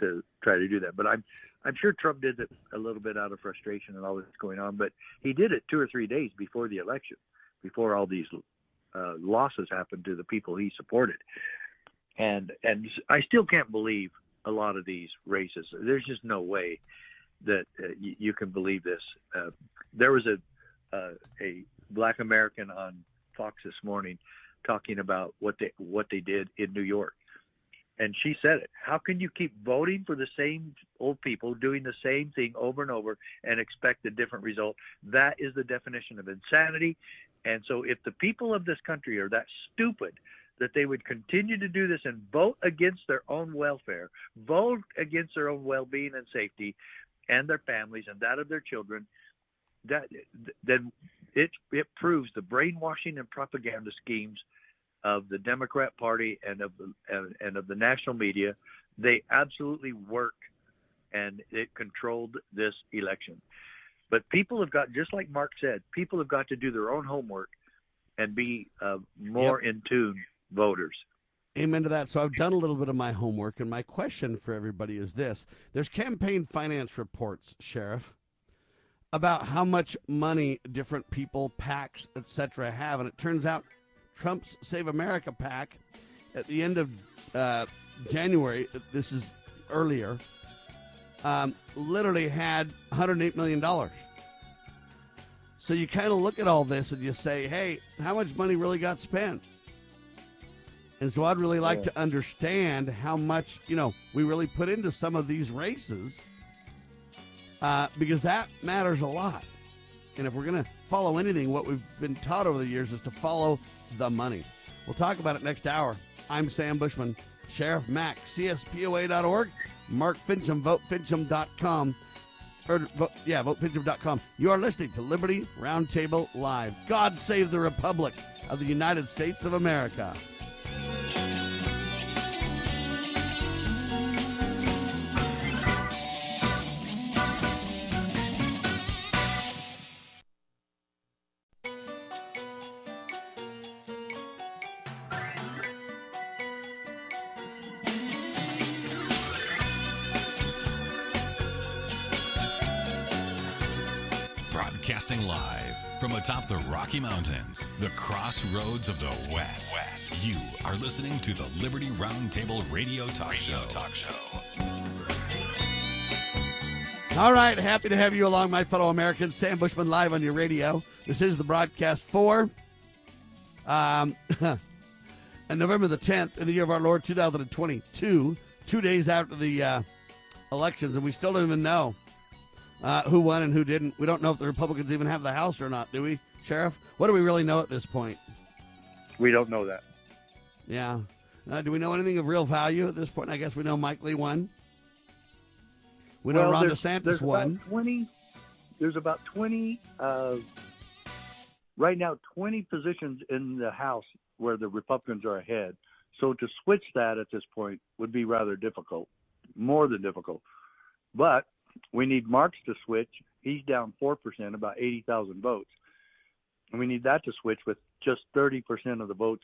to try to do that. But I'm I'm sure Trump did it a little bit out of frustration and all that's going on. But he did it two or three days before the election, before all these uh, losses happened to the people he supported. And and I still can't believe a lot of these races. There's just no way that uh, you, you can believe this. Uh, there was a uh, a black American on Fox this morning talking about what they what they did in New York, and she said it. How can you keep voting for the same old people doing the same thing over and over and expect a different result? That is the definition of insanity. And so, if the people of this country are that stupid that they would continue to do this and vote against their own welfare, vote against their own well-being and safety, and their families and that of their children, that then it it proves the brainwashing and propaganda schemes of the Democrat Party and of the and, and of the national media. They absolutely work, and it controlled this election. But people have got, just like Mark said, people have got to do their own homework and be uh, more in tune voters. Amen to that. So I've done a little bit of my homework, and my question for everybody is this: There's campaign finance reports, Sheriff, about how much money different people, PACs, etc., have, and it turns out Trump's Save America PAC at the end of uh, January, this is earlier, um, literally had 108 million dollars. So you kind of look at all this and you say, hey, how much money really got spent? And so I'd really like Yeah. to understand how much, you know, we really put into some of these races uh, because that matters a lot. And if we're going to follow anything, what we've been taught over the years is to follow the money. We'll talk about it next hour. I'm Sam Bushman, Sheriff Mack, CSPOA.org, Mark Finchem, VoteFinchem.com. Or, vote, yeah, VoteFinchem.com. You are listening to Liberty Roundtable Live. God save the Republic of the United States of America. Broadcasting live from atop the Rocky Mountains, the crossroads of the West. West. You are listening to the Liberty Roundtable Radio Talk radio Show. Talk Show. All right, happy to have you along, my fellow Americans. Sam Bushman live on your radio. This is the broadcast for um, on November the 10th in the year of our Lord 2022, two days after the uh, elections, and we still don't even know uh, who won and who didn't. We don't know if the Republicans even have the House or not, do we, Sheriff? What do we really know at this point? We don't know that. Yeah. Uh, do we know anything of real value at this point? I guess we know Mike Lee won. We know well, Ron there's, DeSantis there's won. About 20, there's about 20, uh, right now, 20 positions in the House where the Republicans are ahead. So to switch that at this point would be rather difficult, more than difficult. But we need Marks to switch. He's down 4%, about 80,000 votes. And we need that to switch with just 30% of the votes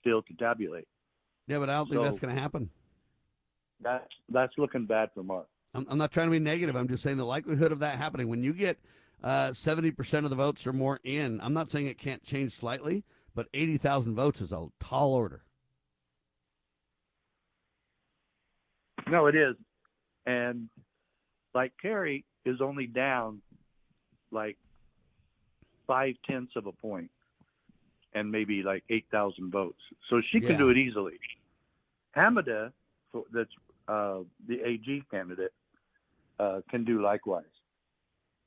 still to tabulate. Yeah, but I don't think that's going to happen. That's, that's looking bad for Mark. I'm, I'm not trying to be negative. I'm just saying the likelihood of that happening when you get uh, 70% of the votes or more in, I'm not saying it can't change slightly, but 80,000 votes is a tall order. No, it is. And like Kari is only down like five tenths of a point and maybe like 8,000 votes. So she can Yeah. do it easily. Hamadeh, for- that's uh, the AG candidate, uh, can do likewise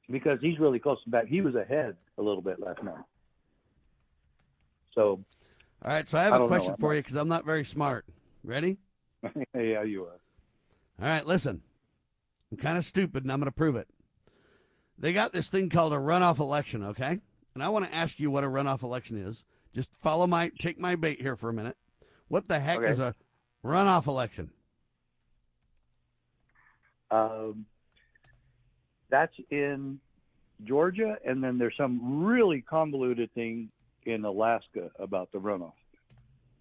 because he's really close. Fact, he was ahead a little bit last night. So, All right, so I have I a question for you because I'm not very smart. Ready? yeah, you are. All right, listen. I'm kind of stupid and I'm going to prove it. They got this thing called a runoff election, okay? And I want to ask you what a runoff election is. Just follow my, take my bait here for a minute. What the heck Okay. is a runoff election? Um, that's in Georgia, and then there's some really convoluted thing in Alaska about the runoff.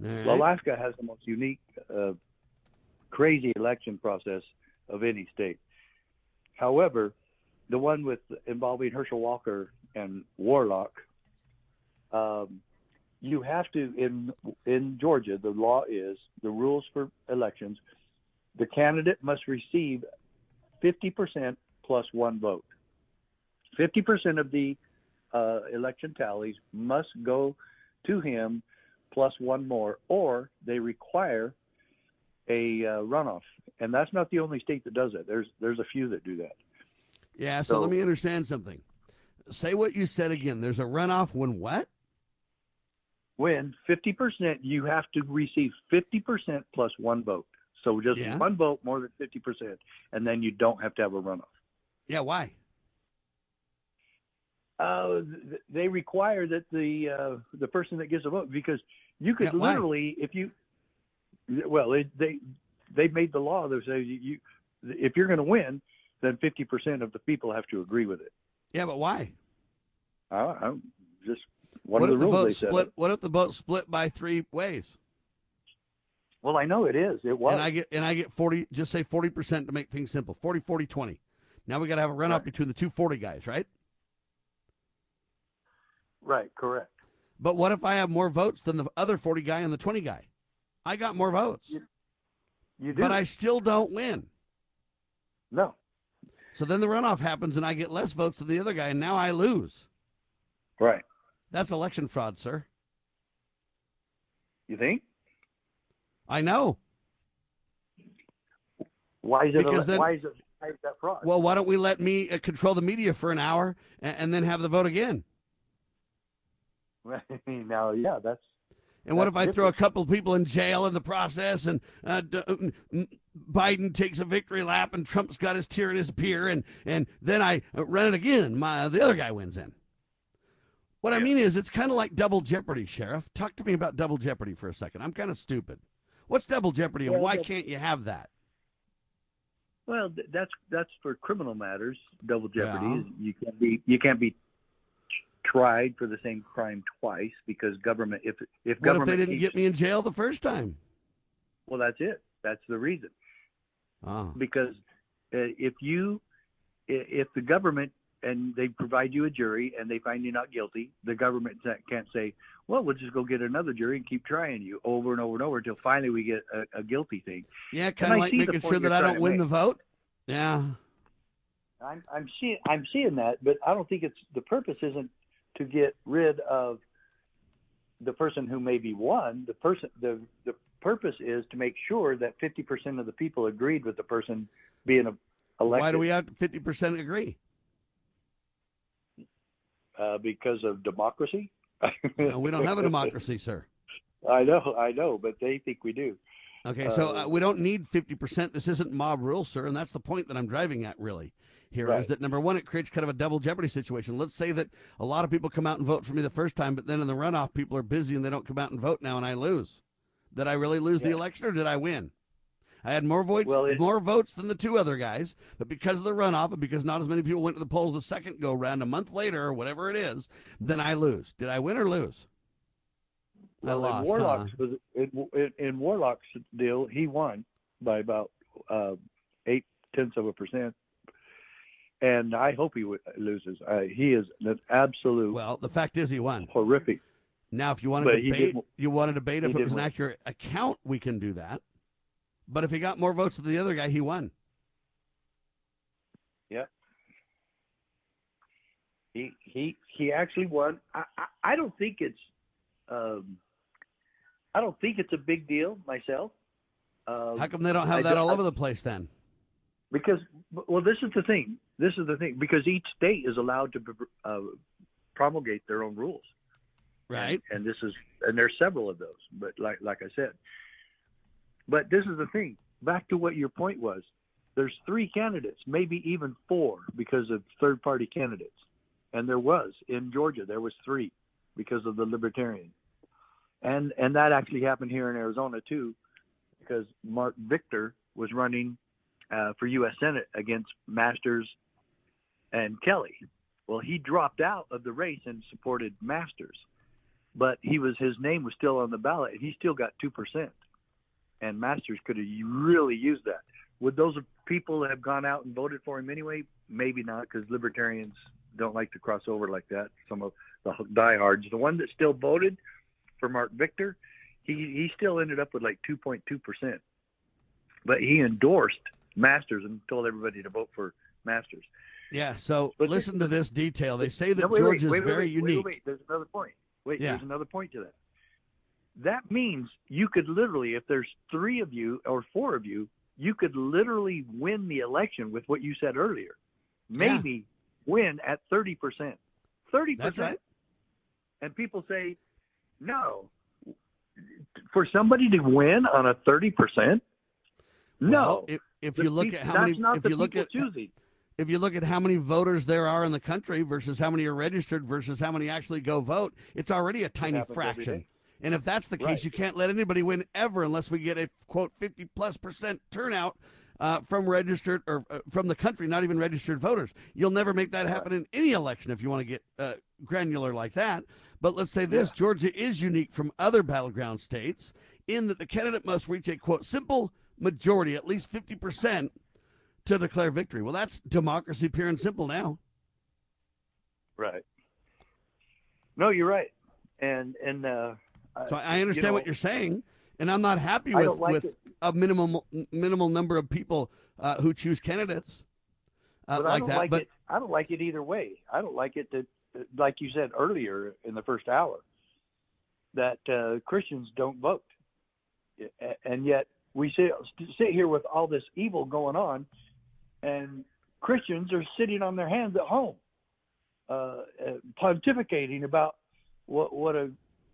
Right. Well, Alaska has the most unique, uh, crazy election process of any state. However, the one with involving Herschel Walker and Warlock, um, you have to in in Georgia. The law is the rules for elections. The candidate must receive 50% plus one vote. 50% of the uh, election tallies must go to him plus one more, or they require a uh, runoff. And that's not the only state that does it. There's there's a few that do that. Yeah, so, So- let me understand something. Say what you said again. There's a runoff when what? When 50%, you have to receive 50% plus one vote. So just Yeah. one vote more than 50%, and then you don't have to have a runoff. Yeah, why? Uh, th- they require that the uh, the person that gives a vote because you could Yeah, why? literally if you well they they they made the law that says you, if you're going to win then 50% of the people have to agree with it. Yeah, but why? I, I'm just one what of if the the rules vote they split? up. What if the vote split by three ways? Well, I know it is. It was. And I get and I get 40 just say 40% to make things simple. 40 40 20. Now we got to have a runoff Right. between the two 40 guys, right? right. Correct. But what if I have more votes than the other 40 guy and the 20 guy? I got more votes. You do. But I still don't win. no. So then the runoff happens and I get less votes than the other guy and now I lose. Right. That's election fraud, sir. You think? I know. Why is it? Because then- why is it? Why is that fraud? Well, why don't we let me uh, control the media for an hour and, and then have the vote again? now, yeah, that's And what if I throw a couple of people in jail in the process and uh, Biden takes a victory lap and Trump's got his tear in his beer and, and then I uh, run it again? My The other guy wins in. What I mean is, it's kind of like double jeopardy, Sheriff. Talk to me about double jeopardy for a second. I'm kind of stupid. What's double jeopardy and why can't you have that? Well, that's that's for criminal matters. Double jeopardy. Yeah. You can't be you can't be tried for the same crime twice because government. If if What if government they didn't keeps- get me in jail the first time? well, that's it. That's the reason. Oh. Because uh, if you if the government and they provide you a jury and they find you not guilty, the government can't say, well, we'll just go get another jury and keep trying you over and over and over until finally we get a, a guilty thing. Yeah, kind of like making sure that I don't win the vote. Yeah. I'm I'm seeing I'm seeing that, but I don't think it's the purpose isn't to get rid of the person who maybe won. The person the the purpose is to make sure that 50% of the people agreed with the person being elected. Why do we have 50% agree? Uh, because of democracy. no, we don't have a democracy, sir. I know, I know, but they think we do. Okay, so uh, we don't need 50%. This isn't mob rule, sir, and that's the point that I'm driving at, really. Here Right. is that number one, it creates kind of a double jeopardy situation. Let's say that a lot of people come out and vote for me the first time, but then in the runoff, people are busy and they don't come out and vote now, and I lose. Did I really lose the election, or did I win? I had more votes, Well, it- more votes than the two other guys, but because of the runoff and because not as many people went to the polls the second go round a month later or whatever it is, then I lose. Did I win or lose? I lost. in? Warlock's in, in, in Warlock's deal, he won by about uh, eight tenths of a percent, and I hope he w- loses. Uh, he is an absolute. Well, the fact is, he won. Horrific. Now, if you want to he debate, you want to debate if it was an win. accurate account, we can do that. But if he got more votes than the other guy, he won. Yeah. He he he actually won. I I, I don't think it's um, I don't think it's a big deal myself. Uh, How come they don't have I that do- all over the place then? because well this is the thing this is the thing because each state is allowed to uh, promulgate their own rules Right. and, and this is and there's several of those but like like i said but this is the thing back to what your point was there's three candidates maybe even four because of third party candidates and there was in georgia there was three because of the libertarian and and that actually happened here in arizona too because Marc Victor was running uh, for U.S. Senate against Masters and Kelly. Well, he dropped out of the race and supported Masters, but he was his name was still on the ballot. and He still got two percent, and Masters could have really used that. Would those people have gone out and voted for him anyway? Maybe not, because libertarians don't like to cross over like that. Some of the diehards, the one that still voted for Marc Victor, he he still ended up with like 2.2 percent, but he endorsed Masters and told everybody to vote for Masters. Yeah. So But listen to this detail. They say that No, wait, Georgia wait, is very wait, unique. Wait, wait, there's another point. Wait, Yeah. there's another point to that. That means you could literally, if there's three of you or four of you, you could literally win the election with what you said earlier. Yeah. Maybe win at 30%. 30%. That's right. And people say, no. For somebody to win on a 30%? No. Well, if, if you look peop- at how that's many, not if you look people at choosing. If you look at how many voters there are in the country versus how many are registered versus how many actually go vote, it's already a tiny fraction. And if that's the case, Right. you can't let anybody win ever unless we get a quote fifty plus percent turnout uh, from registered or uh, from the country, not even registered voters. You'll never make that happen in any election if you want to get uh, granular like that. But let's say this: Georgia is unique from other battleground states in that the candidate must reach a quote simple majority, at least fifty percent, to declare victory. Well, that's democracy pure and simple now. Right. No, you're right. And, and, uh, So I you understand know, what you're saying, and I'm not happy with like with it. a minimal minimal number of people uh, who choose candidates uh, but I like don't that. like but it. I don't like it either way. I don't like it that, like you said earlier in the first hour, that uh, Christians don't vote, and yet we sit sit here with all this evil going on, and Christians are sitting on their hands at home, uh, uh, pontificating about what what a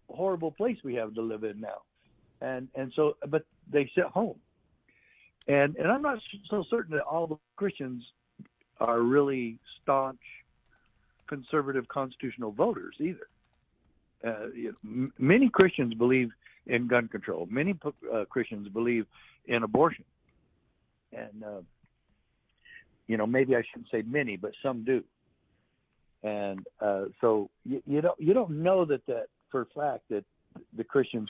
horrible place we have to live in now, and and so but they sit home, and and I'm not so certain that all the Christians are really staunch conservative constitutional voters either. Uh, you know, m- many Christians believe in gun control. Many uh, Christians believe in abortion, and uh, you know maybe I shouldn't say many, but some do. And uh, so you, you don't you don't know that that for a fact that the Christians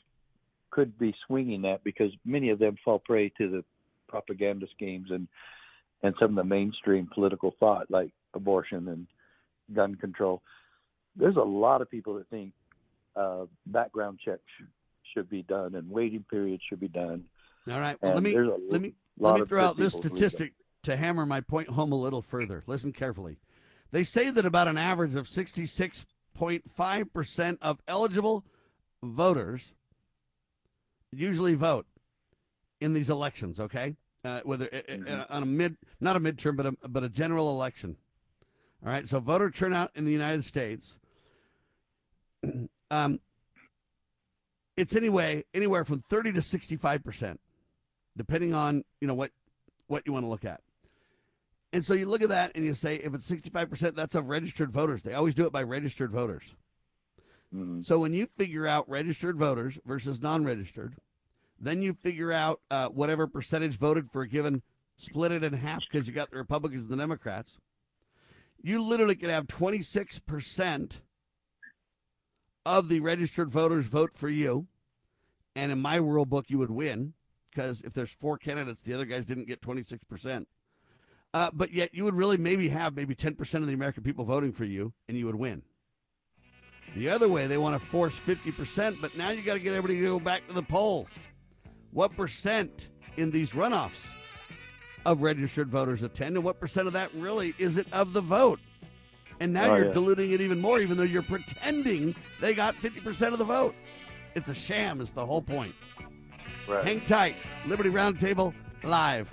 could be swinging that because many of them fall prey to the propaganda schemes and and some of the mainstream political thought like abortion and gun control. There's a lot of people that think uh, background checks should be done and waiting periods should be done. All right. Well, let me let me let me throw out this statistic to hammer my point home a little further. Listen carefully. They say that about an average of 66.5% of eligible voters usually vote in these elections, okay? Uh, whether mm-hmm. on a mid not a midterm but a but a general election. All right? So voter turnout in the United States um it's anyway anywhere from 30 to 65% depending on, you know, what what you want to look at. And so you look at that and you say, if it's 65%, that's of registered voters. They always do it by registered voters. Mm-hmm. So when you figure out registered voters versus non registered, then you figure out uh, whatever percentage voted for a given, split it in half because you got the Republicans and the Democrats. You literally could have 26% of the registered voters vote for you. And in my world book, you would win because if there's four candidates, the other guys didn't get 26%. Uh, but yet you would really maybe have maybe 10% of the American people voting for you and you would win. The other way, they want to force 50%, but now you got to get everybody to go back to the polls. What percent in these runoffs of registered voters attend, and what percent of that really is it of the vote? And now oh, you're yeah. diluting it even more, even though you're pretending they got 50% of the vote. It's a sham, is the whole point. Right. Hang tight. Liberty Roundtable live.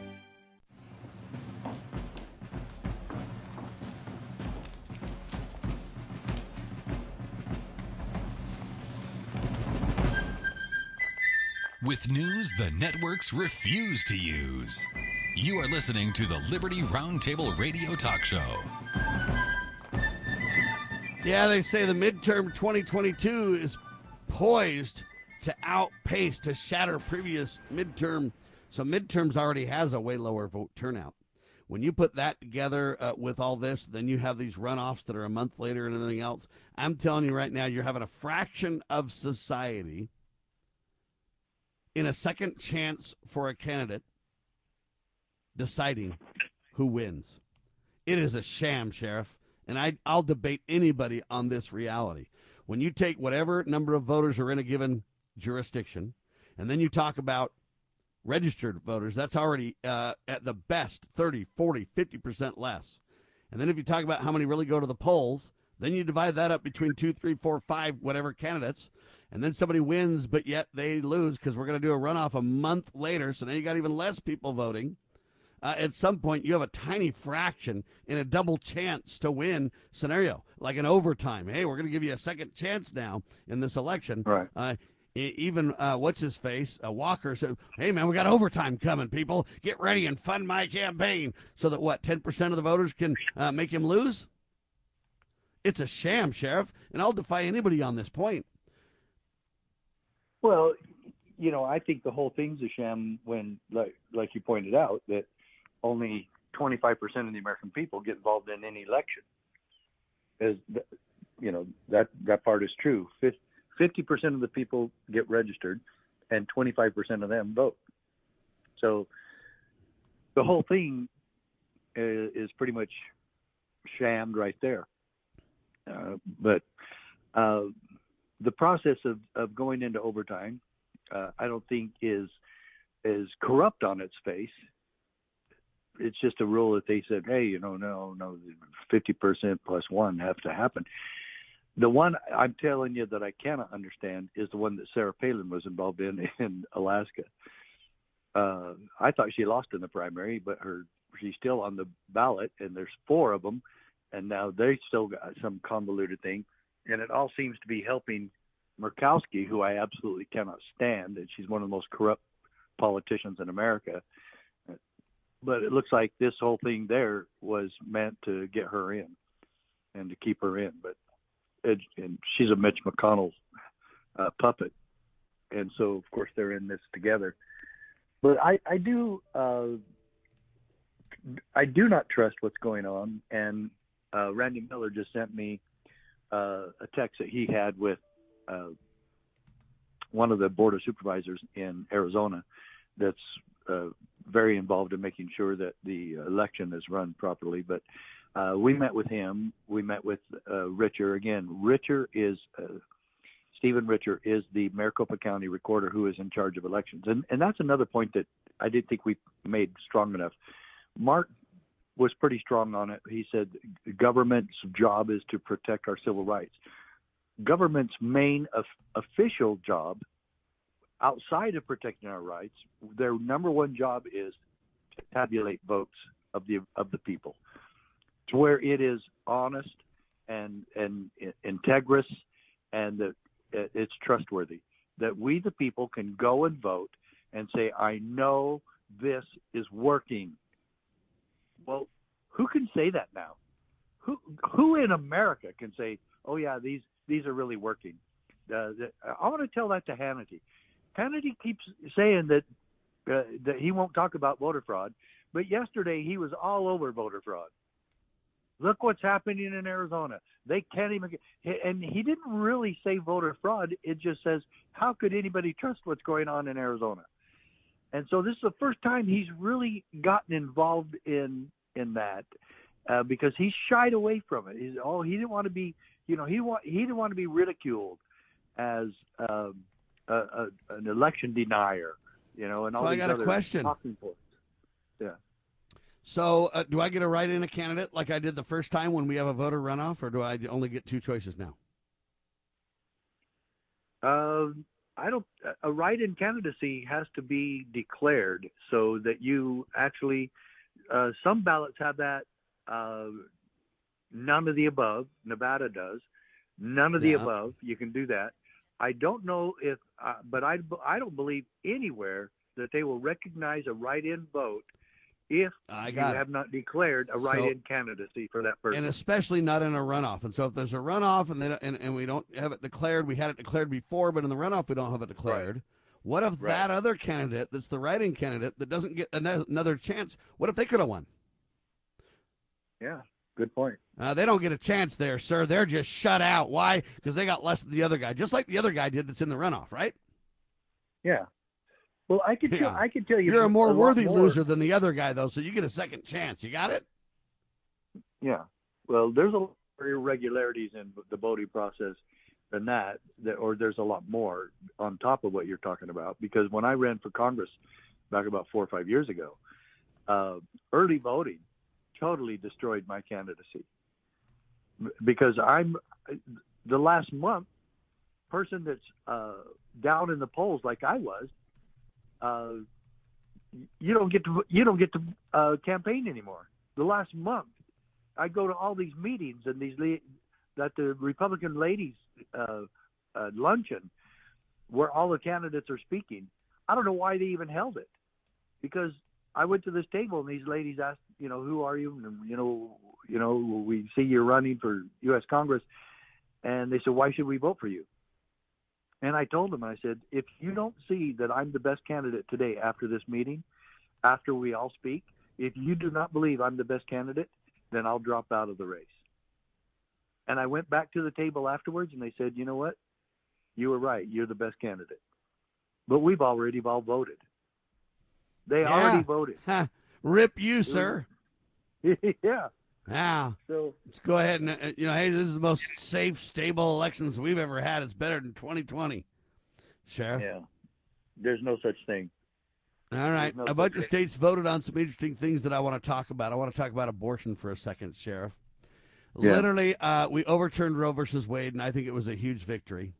with news the networks refuse to use. You are listening to the Liberty Roundtable Radio Talk Show. Yeah, they say the midterm 2022 is poised to outpace, to shatter previous midterm. So, midterms already has a way lower vote turnout. When you put that together uh, with all this, then you have these runoffs that are a month later and everything else. I'm telling you right now, you're having a fraction of society in a second chance for a candidate deciding who wins. It is a sham, Sheriff, and I, I'll debate anybody on this reality. When you take whatever number of voters are in a given jurisdiction, and then you talk about registered voters, that's already uh, at the best 30, 40, 50% less. And then if you talk about how many really go to the polls, then you divide that up between two, three, four, five, whatever candidates and then somebody wins, but yet they lose because we're going to do a runoff a month later. So now you got even less people voting. uh, at some point you have a tiny fraction in a double chance to win scenario, like an overtime. Hey, we're going to give you a second chance now in this election. Right. Uh, even uh, what's his face, uh, Walker said, "Hey man, we got overtime coming. People, get ready and fund my campaign so that what ten percent of the voters can uh, make him lose." It's a sham, sheriff, and I'll defy anybody on this point. Well, you know, I think the whole thing's a sham when, like, like you pointed out, that only 25% of the American people get involved in any election. As the, you know, that that part is true. 50% of the people get registered, and 25% of them vote. So the whole thing is, is pretty much shammed right there. Uh, but uh, the process of, of going into overtime, uh, I don't think is is corrupt on its face. It's just a rule that they said, hey, you know, no, no, fifty percent plus one have to happen. The one I'm telling you that I cannot understand is the one that Sarah Palin was involved in in Alaska. Uh, I thought she lost in the primary, but her she's still on the ballot, and there's four of them, and now they still got some convoluted thing and it all seems to be helping Murkowski, who I absolutely cannot stand, and she's one of the most corrupt politicians in America. But it looks like this whole thing there was meant to get her in and to keep her in. But it, and she's a Mitch McConnell uh, puppet, and so of course they're in this together. But I, I do, uh, I do not trust what's going on. And uh, Randy Miller just sent me uh, a text that he had with uh, one of the board of supervisors in Arizona that's uh, very involved in making sure that the election is run properly. But uh, we met with him. We met with uh, Richer. Again, Richer is uh, Stephen Richer is the Maricopa County recorder who is in charge of elections, and and that's another point that I didn't think we made strong enough. Mark was pretty strong on it. He said government's job is to protect our civil rights. Government's main of, official job, outside of protecting our rights, their number one job is to tabulate votes of the of the people, to where it is honest and and integrous, and that it's trustworthy. That we the people can go and vote and say, I know this is working well, who can say that now? Who who in America can say, "Oh yeah, these these are really working"? Uh, the, I want to tell that to Hannity. Hannity keeps saying that uh, that he won't talk about voter fraud, but yesterday he was all over voter fraud. Look what's happening in Arizona. They can't even get, and he didn't really say voter fraud. It just says, how could anybody trust what's going on in Arizona? And so this is the first time he's really gotten involved in in that uh, because he shied away from it. He's oh he didn't want to be you know he want he didn't want to be ridiculed as um, a, a, an election denier. You know, and all so these I got other a question. talking points. Yeah. So, uh, do I get a write-in a candidate like I did the first time when we have a voter runoff, or do I only get two choices now? Um, I don't. A write-in candidacy has to be declared so that you actually. Uh, some ballots have that. Uh, none of the above. Nevada does. None of the Yeah. above. You can do that. I don't know if, uh, but I I don't believe anywhere that they will recognize a write-in vote if I you it. have not declared a write-in candidacy for that person. and especially not in a runoff. And so, if there's a runoff and they don't, and, and we don't have it declared, we had it declared before, but in the runoff we don't have it declared. What if that other candidate, that's the writing candidate, that doesn't get another chance? What if they could have won? yeah, good point. Uh, they don't get a chance there, sir. They're just shut out. Why? Because they got less than the other guy, just like the other guy did that's in the runoff, right? Yeah. Well, I could tell. I could tell you. You're a more lot worthy more. loser than the other guy, though, so you get a second chance. You got it? Yeah. Well, there's a lot of irregularities in the voting process than that, that, or there's a lot more on top of what you're talking about. Because when I ran for Congress back about four or five years ago, uh, early voting totally destroyed my candidacy because I'm the last month person that's uh, down in the polls like I was. Uh, you don't get to you don't get to uh, campaign anymore. The last month, I go to all these meetings and these that the Republican ladies uh, uh, luncheon where all the candidates are speaking. I don't know why they even held it because I went to this table and these ladies asked, you know, who are you? And you know, you know, we see you're running for U.S. Congress, and they said, why should we vote for you? And I told them, I said, if you don't see that I'm the best candidate today after this meeting, after we all speak, if you do not believe I'm the best candidate, then I'll drop out of the race. And I went back to the table afterwards and they said, you know what? You were right. You're the best candidate. But we've already all voted. They Yeah. already voted. Rip you, sir. yeah. Now, So let's go ahead and uh, you know, hey, this is the most safe, stable elections we've ever had. It's better than 2020, Sheriff. Yeah. There's no such thing. All right. no a bunch of states voted on some interesting things that I want to talk about. I want to talk about abortion for a second, Sheriff. Yeah. Literally, uh, we overturned Roe versus Wade, and I think it was a huge victory.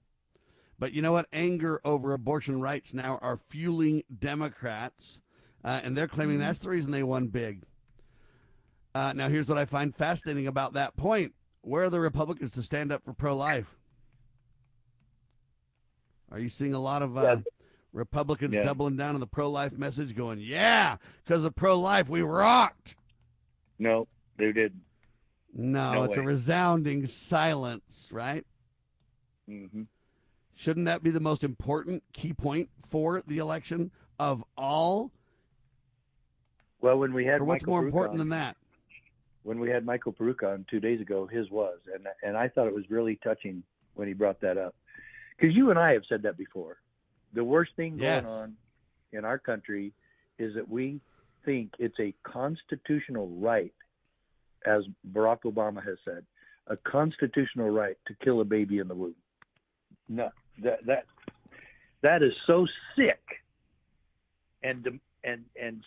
But you know what? Anger over abortion rights now are fueling Democrats, uh, and they're claiming Mm-hmm. that's the reason they won big. Uh, now, here's what I find fascinating about that point. Where are the Republicans to stand up for pro life? Are you seeing a lot of uh, Republicans Yeah. doubling down on the pro life message, going, yeah, because of pro life, we rocked? No, they didn't. No, No it's a resounding silence, right? Mm-hmm. Shouldn't that be the most important key point for the election of all? Well, when we had Or what's Michael more Baruch important on- than that? When we had Michael Baruch on two days ago, his was, and and I thought it was really touching when he brought that up, because you and I have said that before. The worst thing Yes. going on in our country is that we think it's a constitutional right, as Barack Obama has said, a constitutional right to kill a baby in the womb. No, that that that is so sick, and and and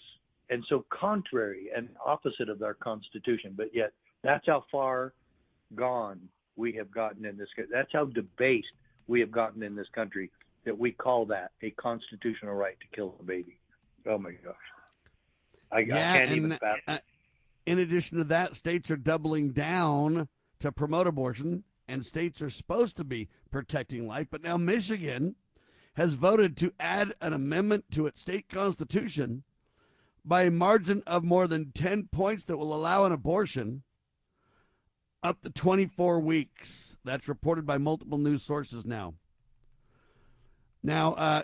and so contrary and opposite of our constitution but yet that's how far gone we have gotten in this that's how debased we have gotten in this country that we call that a constitutional right to kill a baby oh my gosh i, I can't even and fathom. uh, in addition to that, states are doubling down to promote abortion, and states are supposed to be protecting life. But now Michigan has voted to add an amendment to its state constitution by a margin of more than 10 points that will allow an abortion up to 24 weeks. That's reported by multiple news sources now. Now, uh,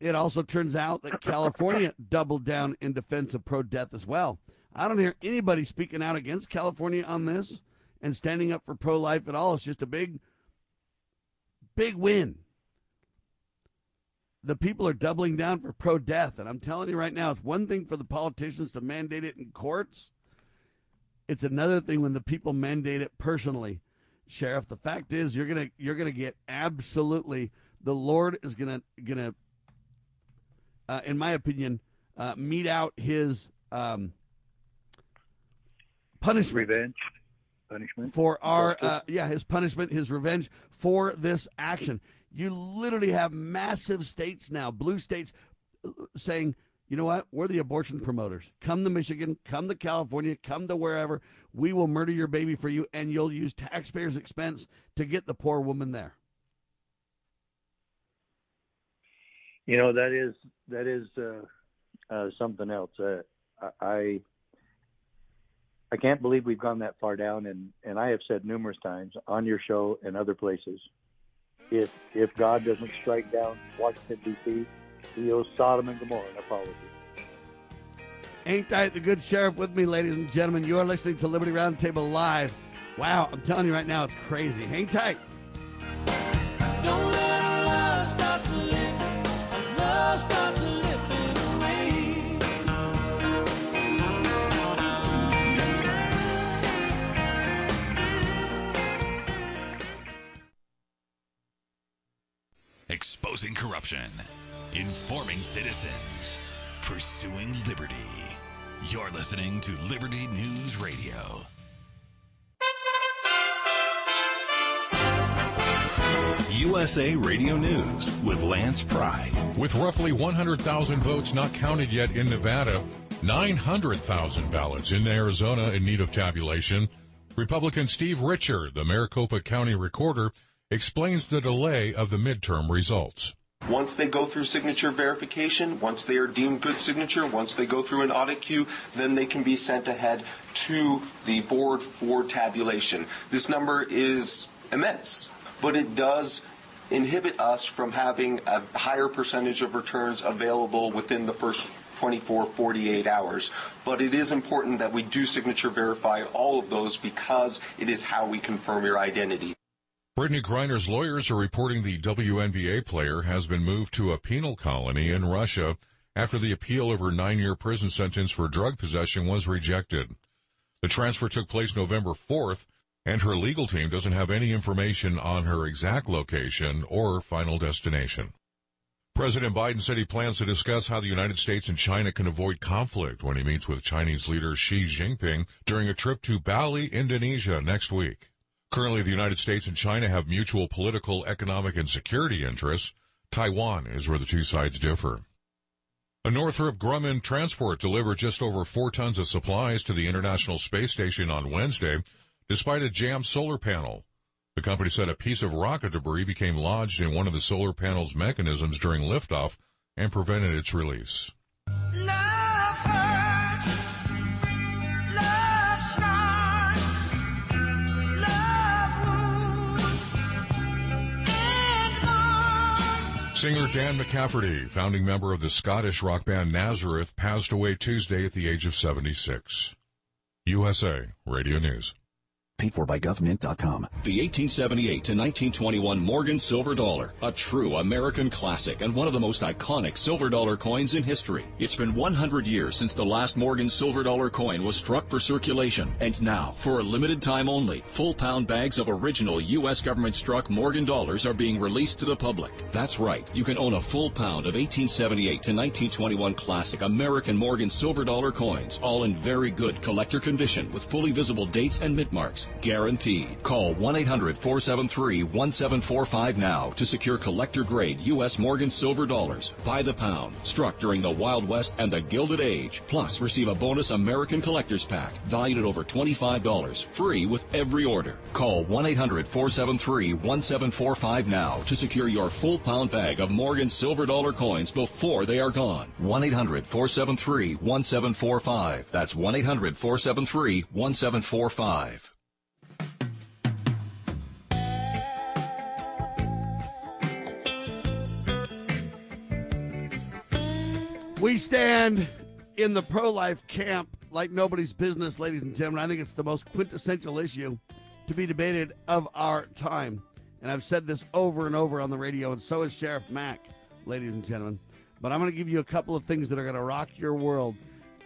it also turns out that California doubled down in defense of pro death as well. I don't hear anybody speaking out against California on this and standing up for pro life at all. It's just a big, big win. The people are doubling down for pro death. And I'm telling you right now, it's one thing for the politicians to mandate it in courts, it's another thing when the people mandate it personally. Sheriff, the fact is you're gonna you're gonna get absolutely the Lord is gonna gonna uh, in my opinion, uh, mete out his um, punishment revenge punishment for our uh, yeah his punishment, his revenge for this action. You literally have massive states now, blue states, saying, you know what, we're the abortion promoters. Come to Michigan, come to California, come to wherever. We will murder your baby for you, and you'll use taxpayers' expense to get the poor woman there. you know that is that is uh, uh, something else. Uh, I I can't believe we've gone that far down, and and I have said numerous times on your show and other places, if if God doesn't strike down Washington D.C., He owes Sodom and Gomorrah an apology. Ain't I the good sheriff with me, ladies and gentlemen? You are listening to Liberty Roundtable Live. Wow, I'm telling you right now, it's crazy. Hang tight. Corruption, informing citizens, pursuing liberty. You're listening to Liberty News Radio. USA Radio News with Lance Pry. With roughly 100,000 votes not counted yet in Nevada, 900,000 ballots in Arizona in need of tabulation, Republican Steve Richer, the Maricopa County recorder, explains the delay of the midterm results. Once they go through signature verification, once they are deemed good signature, once they go through an audit queue, then they can be sent ahead to the board for tabulation. This number is immense, but it does inhibit us from having a higher percentage of returns available within the first 24, 48 hours. But it is important that we do signature verify all of those because it is how we confirm your identity. Brittney Griner's lawyers are reporting the WNBA player has been moved to a penal colony in Russia after the appeal of her nine-year prison sentence for drug possession was rejected. The transfer took place November 4th, and her legal team doesn't have any information on her exact location or final destination. President Biden said he plans to discuss how the United States and China can avoid conflict when he meets with Chinese leader Xi Jinping during a trip to Bali, Indonesia next week. Currently, the United States and China have mutual political, economic, and security interests. Taiwan is where the two sides differ. A Northrop Grumman transport delivered just over four tons of supplies to the International Space Station on Wednesday, despite a jammed solar panel. The company said a piece of rocket debris became lodged in one of the solar panel's mechanisms during liftoff and prevented its release. Singer Dan McCafferty, founding member of the Scottish rock band Nazareth, passed away Tuesday at the age of 76. USA Radio News. Paid for by GovMint.com. The 1878 to 1921 Morgan Silver Dollar, a true American classic and one of the most iconic silver dollar coins in history. It's been 100 years since the last Morgan Silver Dollar coin was struck for circulation, and now, for a limited time only, full pound bags of original U.S. government struck Morgan dollars are being released to the public. That's right, you can own a full pound of 1878 to 1921 classic American Morgan Silver Dollar coins, all in very good collector condition with fully visible dates and mint marks guaranteed. Call 1-800-473-1745 now to secure collector grade U.S. Morgan silver dollars by the pound, struck during the Wild West and the Gilded Age. Plus, receive a bonus American collector's pack valued at over $25, free with every order. Call 1-800-473-1745 now to secure your full pound bag of Morgan silver dollar coins before they are gone. 1-800-473-1745. That's 1-800-473-1745. We stand in the pro life camp like nobody's business, ladies and gentlemen. I think it's the most quintessential issue to be debated of our time. And I've said this over and over on the radio, and so has Sheriff Mack, ladies and gentlemen. But I'm going to give you a couple of things that are going to rock your world.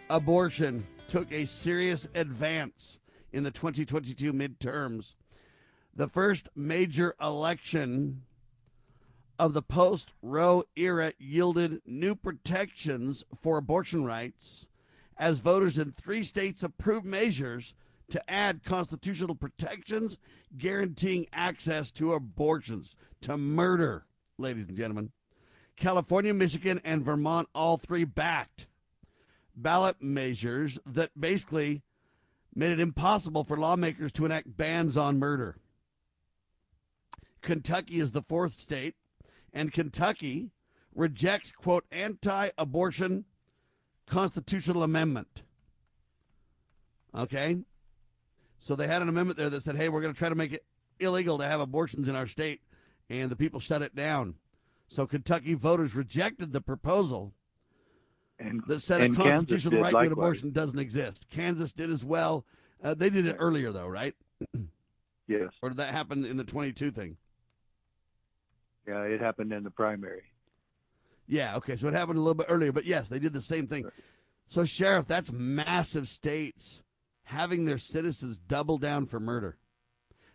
Abortion took a serious advance in the 2022 midterms. The first major election of the post Roe era yielded new protections for abortion rights as voters in three states approved measures to add constitutional protections guaranteeing access to abortions, to murder, ladies and gentlemen. California, Michigan, and Vermont all three backed ballot measures that basically made it impossible for lawmakers to enact bans on murder. Kentucky is the fourth state, and Kentucky rejects, quote, anti abortion constitutional amendment. Okay? So they had an amendment there that said, hey, we're going to try to make it illegal to have abortions in our state, and the people shut it down. So Kentucky voters rejected the proposal and, that said a constitutional right to an abortion doesn't exist. Kansas did as well. Uh, they did it earlier, though, right? Yes. Or did that happen in the 22 thing? Yeah, it happened in the primary. Yeah, okay. So it happened a little bit earlier, but yes, they did the same thing. So, Sheriff, that's massive states having their citizens double down for murder.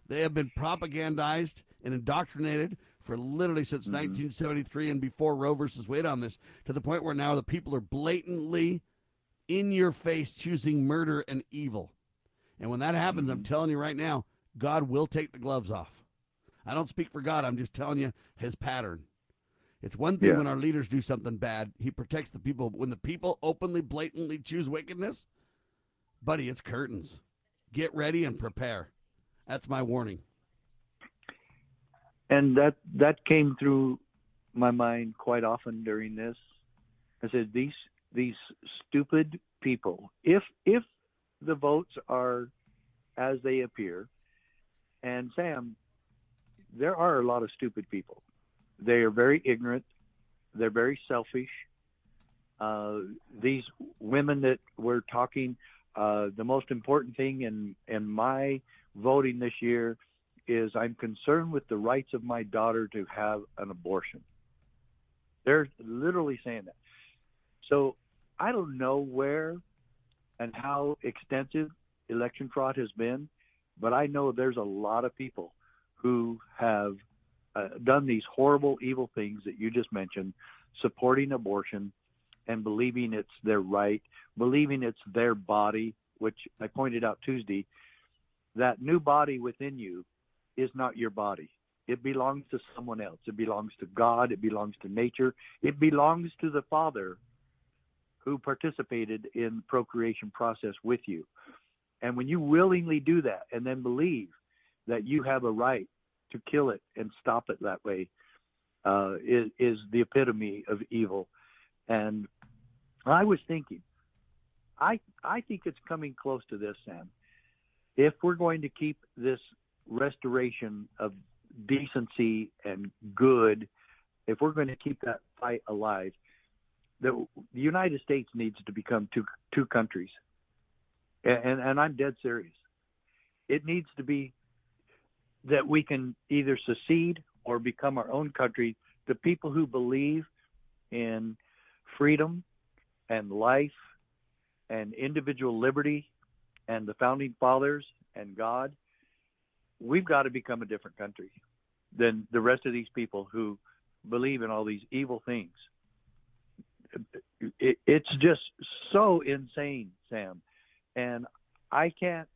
They have been propagandized and indoctrinated for literally since mm-hmm. 1973 and before Roe versus Wade on this, to the point where now the people are blatantly in your face choosing murder and evil. And when that happens, I'm mm-hmm. telling you right now, God will take the gloves off. I don't speak for God. I'm just telling you his pattern. It's one thing Yeah. when our leaders do something bad, he protects the people. When the people openly, blatantly choose wickedness, buddy, it's curtains. Get ready and prepare. That's my warning. and that that came through my mind quite often during this. I said these these stupid people. If if the votes are as they appear, and Sam, there are a lot of stupid people. They are very ignorant. They're very selfish. Uh, these women that we're talking, uh, the most important thing in in my voting this year is I'm concerned with the rights of my daughter to have an abortion. They're literally saying that. So I don't know where and how extensive election fraud has been, but I know there's a lot of people who have uh, done these horrible, evil things that you just mentioned, supporting abortion and believing it's their right, believing it's their body, which I pointed out Tuesday. That new body within you is not your body. It belongs to someone else. It belongs to God. It belongs to nature. It belongs to the Father who participated in the procreation process with you. And when you willingly do that and then believe that you have a right to kill it and stop it that way, uh, is, is the epitome of evil. And I was thinking, I I think it's coming close to this, Sam. If we're going to keep this restoration of decency and good, if we're going to keep that fight alive, the, the United States needs to become two two countries, and, and and I'm dead serious. It needs to be that we can either secede or become our own country. The people who believe in freedom and life and individual liberty and the founding fathers and God, we've got to become a different country than the rest of these people who believe in all these evil things. It, it's just so insane, Sam, and I can't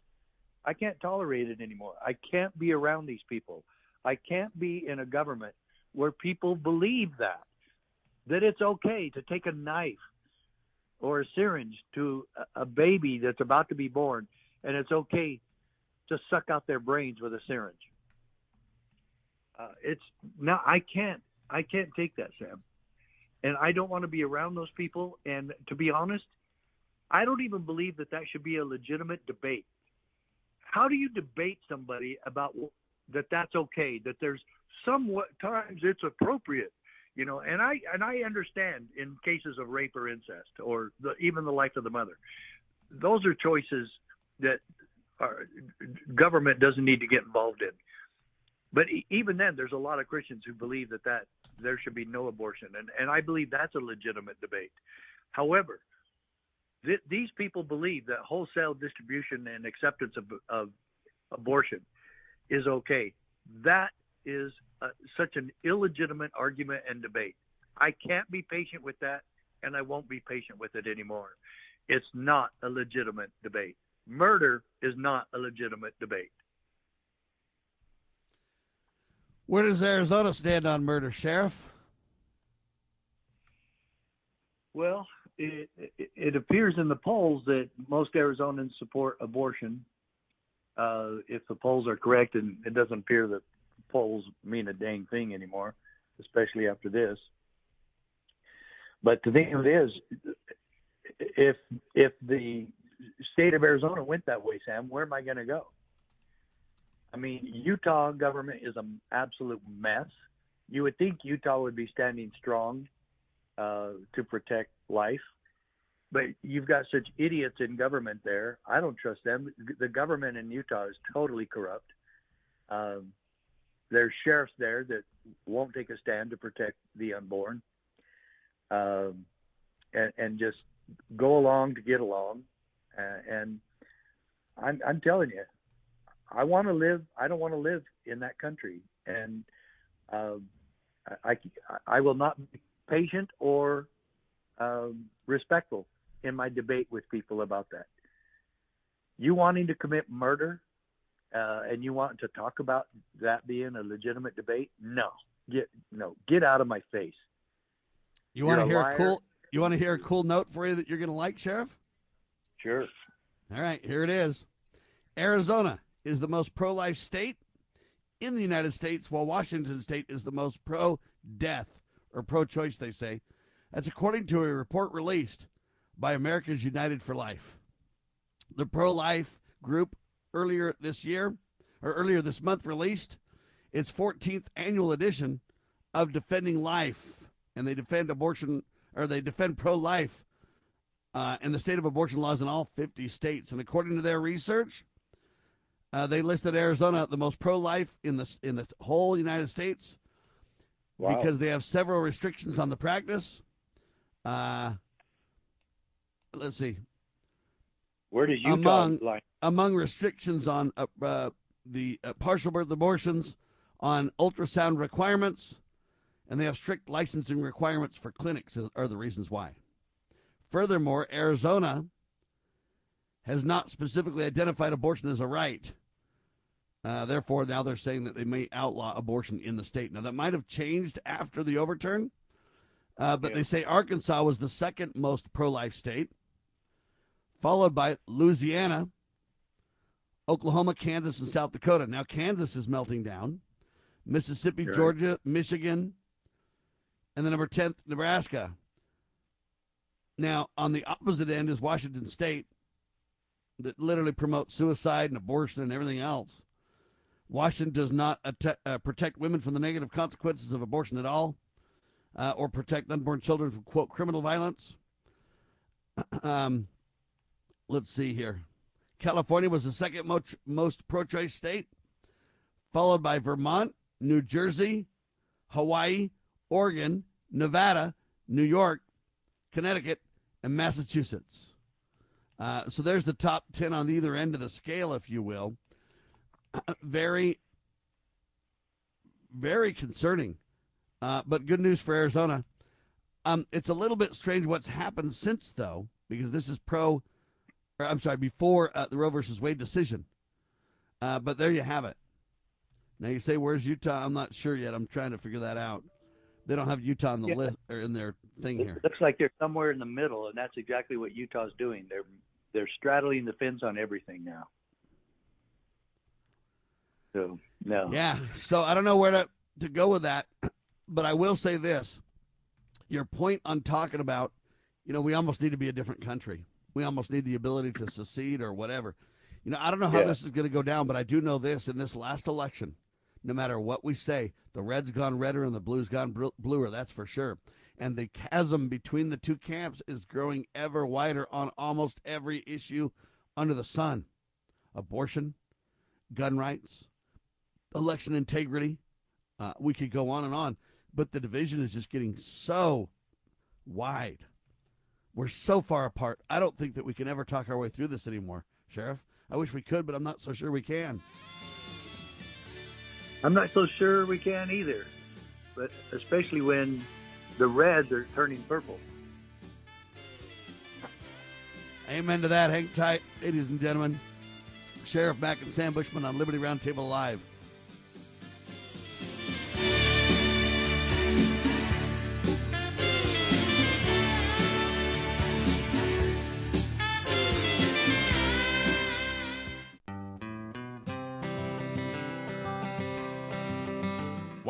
I can't tolerate it anymore. I can't be around these people. I can't be in a government where people believe that that it's okay to take a knife or a syringe to a- baby that's about to be born and it's okay to suck out their brains with a syringe. Uh, it's now I can't I can't take that, Sam, and I don't want to be around those people. And to be honest, I don't even believe that that should be a legitimate debate. How do you debate somebody about that? That's okay. That there's somewhat times it's appropriate, you know. And I and I understand in cases of rape or incest or the, even the life of the mother, those are choices that our government doesn't need to get involved in. But even then, there's a lot of Christians who believe that, that there should be no abortion, and, and I believe that's a legitimate debate. However, th- these people believe that wholesale distribution and acceptance of, of abortion is okay. That is uh, such an illegitimate argument and debate. I can't be patient with that, and I won't be patient with it anymore. It's not a legitimate debate. Murder is not a legitimate debate. Where does Arizona stand on murder, Sheriff? Well, it, it, appears in the polls that most Arizonans support abortion. Uh, if the polls are correct, and it doesn't appear that polls mean a dang thing anymore, especially after this. But the thing of it is, if if the state of Arizona went that way, Sam, where am I going to go? I mean, Utah government is an absolute mess. You would think Utah would be standing strong uh, to protect life, but you've got such idiots in government there. I don't trust them. The government in Utah is totally corrupt. Um, there's sheriffs there that won't take a stand to protect the unborn, um, and, and just go along to get along. Uh, and I'm, I'm telling you, I want to live. I don't want to live in that country, and I, I, I will not be patient or um, respectful in my debate with people about that. You wanting to commit murder uh, and you want to talk about that being a legitimate debate, no, get no, get out of my face. You want to hear a cool? You want to hear a cool note for you that you're going to like, Sheriff? Sure. All right, here it is. Arizona is the most pro-life state in the United States, while Washington State is the most pro-death or pro-choice. They say that's according to a report released by Americans United for Life. The pro-life group earlier this year or earlier this month released its 14th annual edition of Defending Life, and they defend abortion or they defend pro-life uh, and the state of abortion laws in all 50 states. And according to their research, uh, they listed Arizona the most pro-life in the in the whole United States Wow. because they have several restrictions on the practice. Uh, let's see. Where does Utah among among restrictions on uh, uh, the uh, partial birth abortions, on ultrasound requirements, and they have strict licensing requirements for clinics. Are the reasons why. Furthermore, Arizona has not specifically identified abortion as a right. Uh, therefore, now they're saying that they may outlaw abortion in the state. Now, that might have changed after the overturn, uh, but they say Arkansas was the second most pro life state, followed by Louisiana, Oklahoma, Kansas, and South Dakota. Now, Kansas is melting down, Mississippi, Sure. Georgia, Michigan, and the number 10th, Nebraska. Now, on the opposite end is Washington State, that literally promotes suicide and abortion and everything else. Washington does not uh, protect women from the negative consequences of abortion at all, uh, or protect unborn children from quote criminal violence. um, let's see here. California was the second most, most pro-choice state, followed by Vermont, New Jersey, Hawaii, Oregon, Nevada, New York, Connecticut, and Massachusetts. Uh, so there's the top 10 on either end of the scale, if you will. Very, very concerning. Uh, but good news for Arizona. Um, it's a little bit strange what's happened since, though, because this is pro, or I'm sorry, before uh, the Roe versus Wade decision. Uh, but there you have it. Now you say, "Where's Utah?" I'm not sure yet. I'm trying to figure that out. They don't have Utah on the Yeah. list or in their thing here. Looks like they're somewhere in the middle, and that's exactly what Utah's doing. They're they're straddling the fence on everything now. So no. Yeah. So I don't know where to, to go with that, but I will say this. Your point on talking about, you know, we almost need to be a different country. We almost need the ability to secede or whatever. You know, I don't know how Yeah. this is going to go down, but I do know this in this last election, no matter what we say, the red's gone redder and the blue's gone bluer, that's for sure. And the chasm between the two camps is growing ever wider on almost every issue under the sun abortion, gun rights, election integrity. Uh, we could go on and on, but the division is just getting so wide. We're so far apart. I don't think that we can ever talk our way through this anymore, Sheriff. I wish we could, but I'm not so sure we can. I'm not so sure we can either, but especially when the reds are turning purple. Amen to that. Hang tight, ladies and gentlemen. Sheriff Mack and Sam Bushman on Liberty Roundtable Live.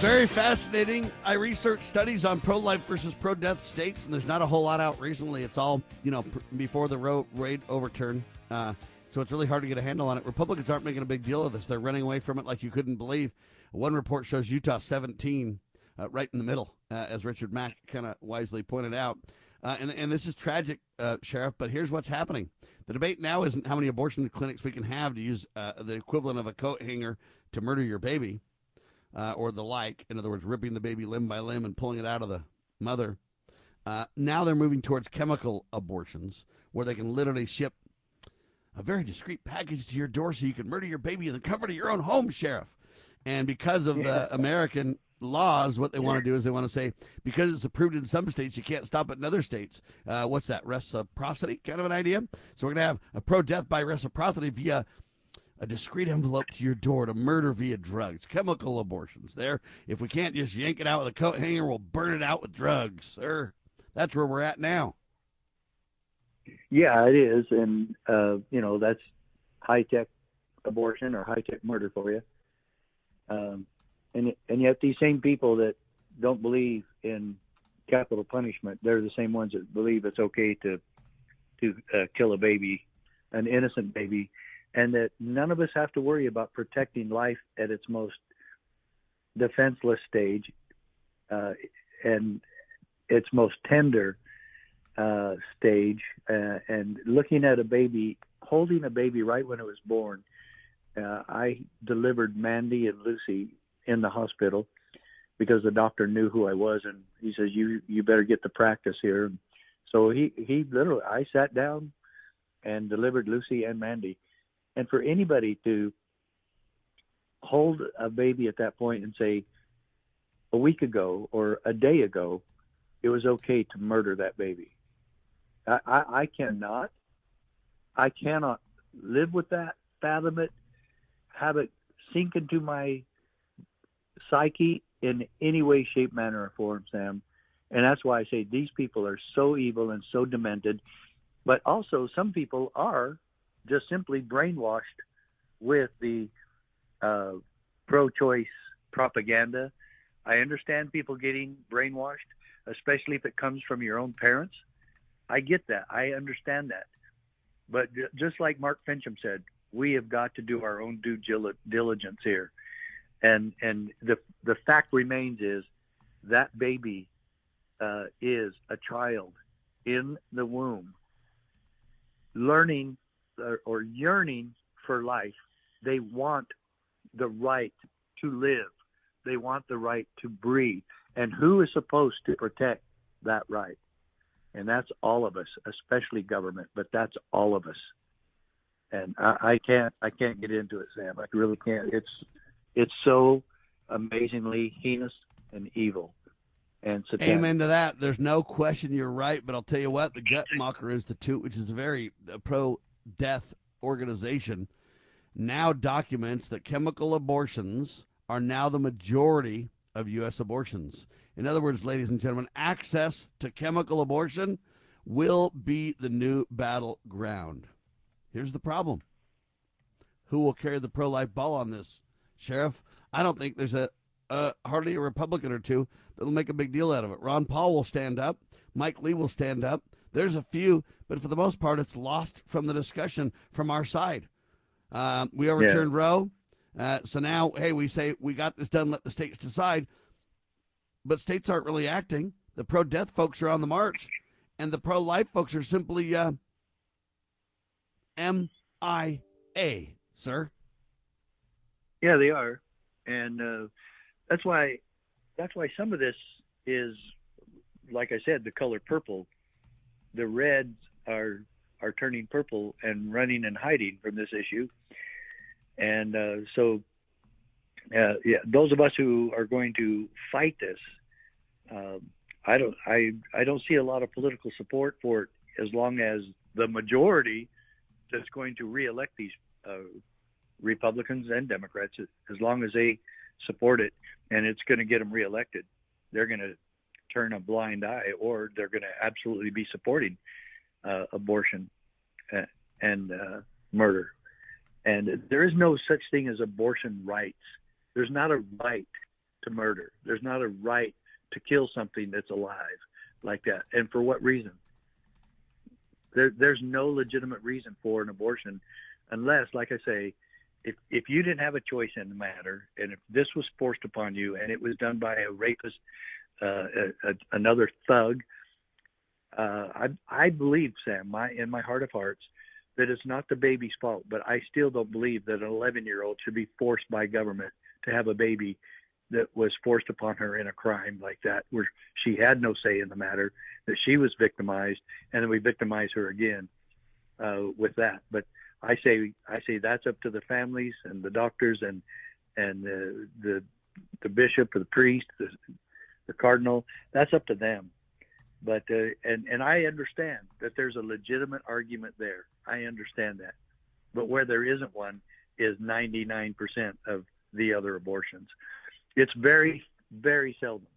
Very fascinating. I researched studies on pro life versus pro death states, and there's not a whole lot out recently. It's all, you know, pr- before the Roe Wade overturn. Uh, so it's really hard to get a handle on it. Republicans aren't making a big deal of this. They're running away from it like you couldn't believe. One report shows Utah 17, uh, right in the middle, uh, as Richard Mack kind of wisely pointed out. Uh, and, and this is tragic, uh, Sheriff, but here's what's happening. The debate now isn't how many abortion clinics we can have to use uh, the equivalent of a coat hanger to murder your baby uh, or the like. In other words, ripping the baby limb by limb and pulling it out of the mother. Uh, now they're moving towards chemical abortions, where they can literally ship a very discreet package to your door so you can murder your baby in the comfort of your own home, Sheriff. And because of the American laws, what they want to do is they want to say because it's approved in some states, you can't stop it in other states. Uh, what's that? Reciprocity, kind of an idea. So we're gonna have a pro death by reciprocity via a discreet envelope to your door to murder via drugs, chemical abortions. There, if we can't just yank it out with a coat hanger, we'll burn it out with drugs, sir. That's where we're at now. Yeah, it is, and uh, you know that's high tech abortion or high tech murder for you. Um, and and yet these same people that don't believe in capital punishment, they're the same ones that believe it's okay to to uh, kill a baby, an innocent baby, and that none of us have to worry about protecting life at its most defenseless stage, uh, and its most tender uh, stage uh, and looking at a baby, holding a baby right when it was born. Uh, I delivered Mandy and Lucy in the hospital because the doctor knew who I was, and he says, "You you better get the practice here." So he he literally, I sat down and delivered Lucy and Mandy, and for anybody to hold a baby at that point and say, a week ago or a day ago, it was okay to murder that baby. I, I, I cannot, I cannot live with that, fathom it, have it sink into my psyche in any way, shape, manner, or form, Sam. And that's why I say these people are so evil and so demented. But also, some people are just simply brainwashed with the uh, pro choice propaganda. I understand people getting brainwashed, especially if it comes from your own parents. I get that. I understand that. But ju- just like Mark Finchem said, we have got to do our own due diligence here. And and the the fact remains is that baby uh, is a child in the womb, learning or, or yearning for life. They want the right to live. They want the right to breathe. And who is supposed to protect that right? And that's all of us, especially government, but that's all of us. And I, I can't I can't get into it, Sam. I really can't. It's it's so amazingly heinous and evil and satanic. Amen to that. There's no question you're right, but I'll tell you what, the Guttmacher Institute, which is a very uh, pro-death organization, now documents that chemical abortions are now the majority of U.S. abortions. In other words, ladies and gentlemen, access to chemical abortion will be the new battleground. Here's the problem. Who will carry the pro-life ball on this? Sheriff, I don't think there's a hardly a Republican or two that'll make a big deal out of it. Ron Paul will stand up. Mike Lee will stand up. There's a few, but for the most part, it's lost from the discussion from our side. Um, we overturned Roe. Uh, so now, hey, we say we got this done. Let the states decide. But states aren't really acting. The pro-death folks are on the march, and the pro-life folks are simply uh, M.I.A. Sir. Yeah, they are, and uh, that's why that's why some of this is, like I said, the color purple. The reds are are turning purple and running and hiding from this issue, and uh, so uh, yeah, those of us who are going to fight this, um, I don't I I don't see a lot of political support for it as long as the majority that's going to reelect these uh, Republicans and Democrats, as long as they support it, and it's going to get them reelected, they're going to turn a blind eye, or they're going to absolutely be supporting uh, abortion uh, and uh, murder. And there is no such thing as abortion rights. There's not a right to murder. There's not a right to kill something that's alive like that. And for what reason? There, there's no legitimate reason for an abortion unless, like I say, if, if you didn't have a choice in the matter, and if this was forced upon you, and it was done by a rapist, uh, a, another thug, uh, I, I believe, Sam, my in my heart of hearts, that it's not the baby's fault. But I still don't believe that an 11-year-old should be forced by government to have a baby that was forced upon her in a crime like that, where she had no say in the matter, that she was victimized, and then we victimize her again uh, with that. But I say I say that's up to the families and the doctors and and the the, the bishop or the priest, the, the cardinal. That's up to them. But uh, and and I understand that there's a legitimate argument there. I understand that. But where there isn't one is 99% of the other abortions. It's very very seldom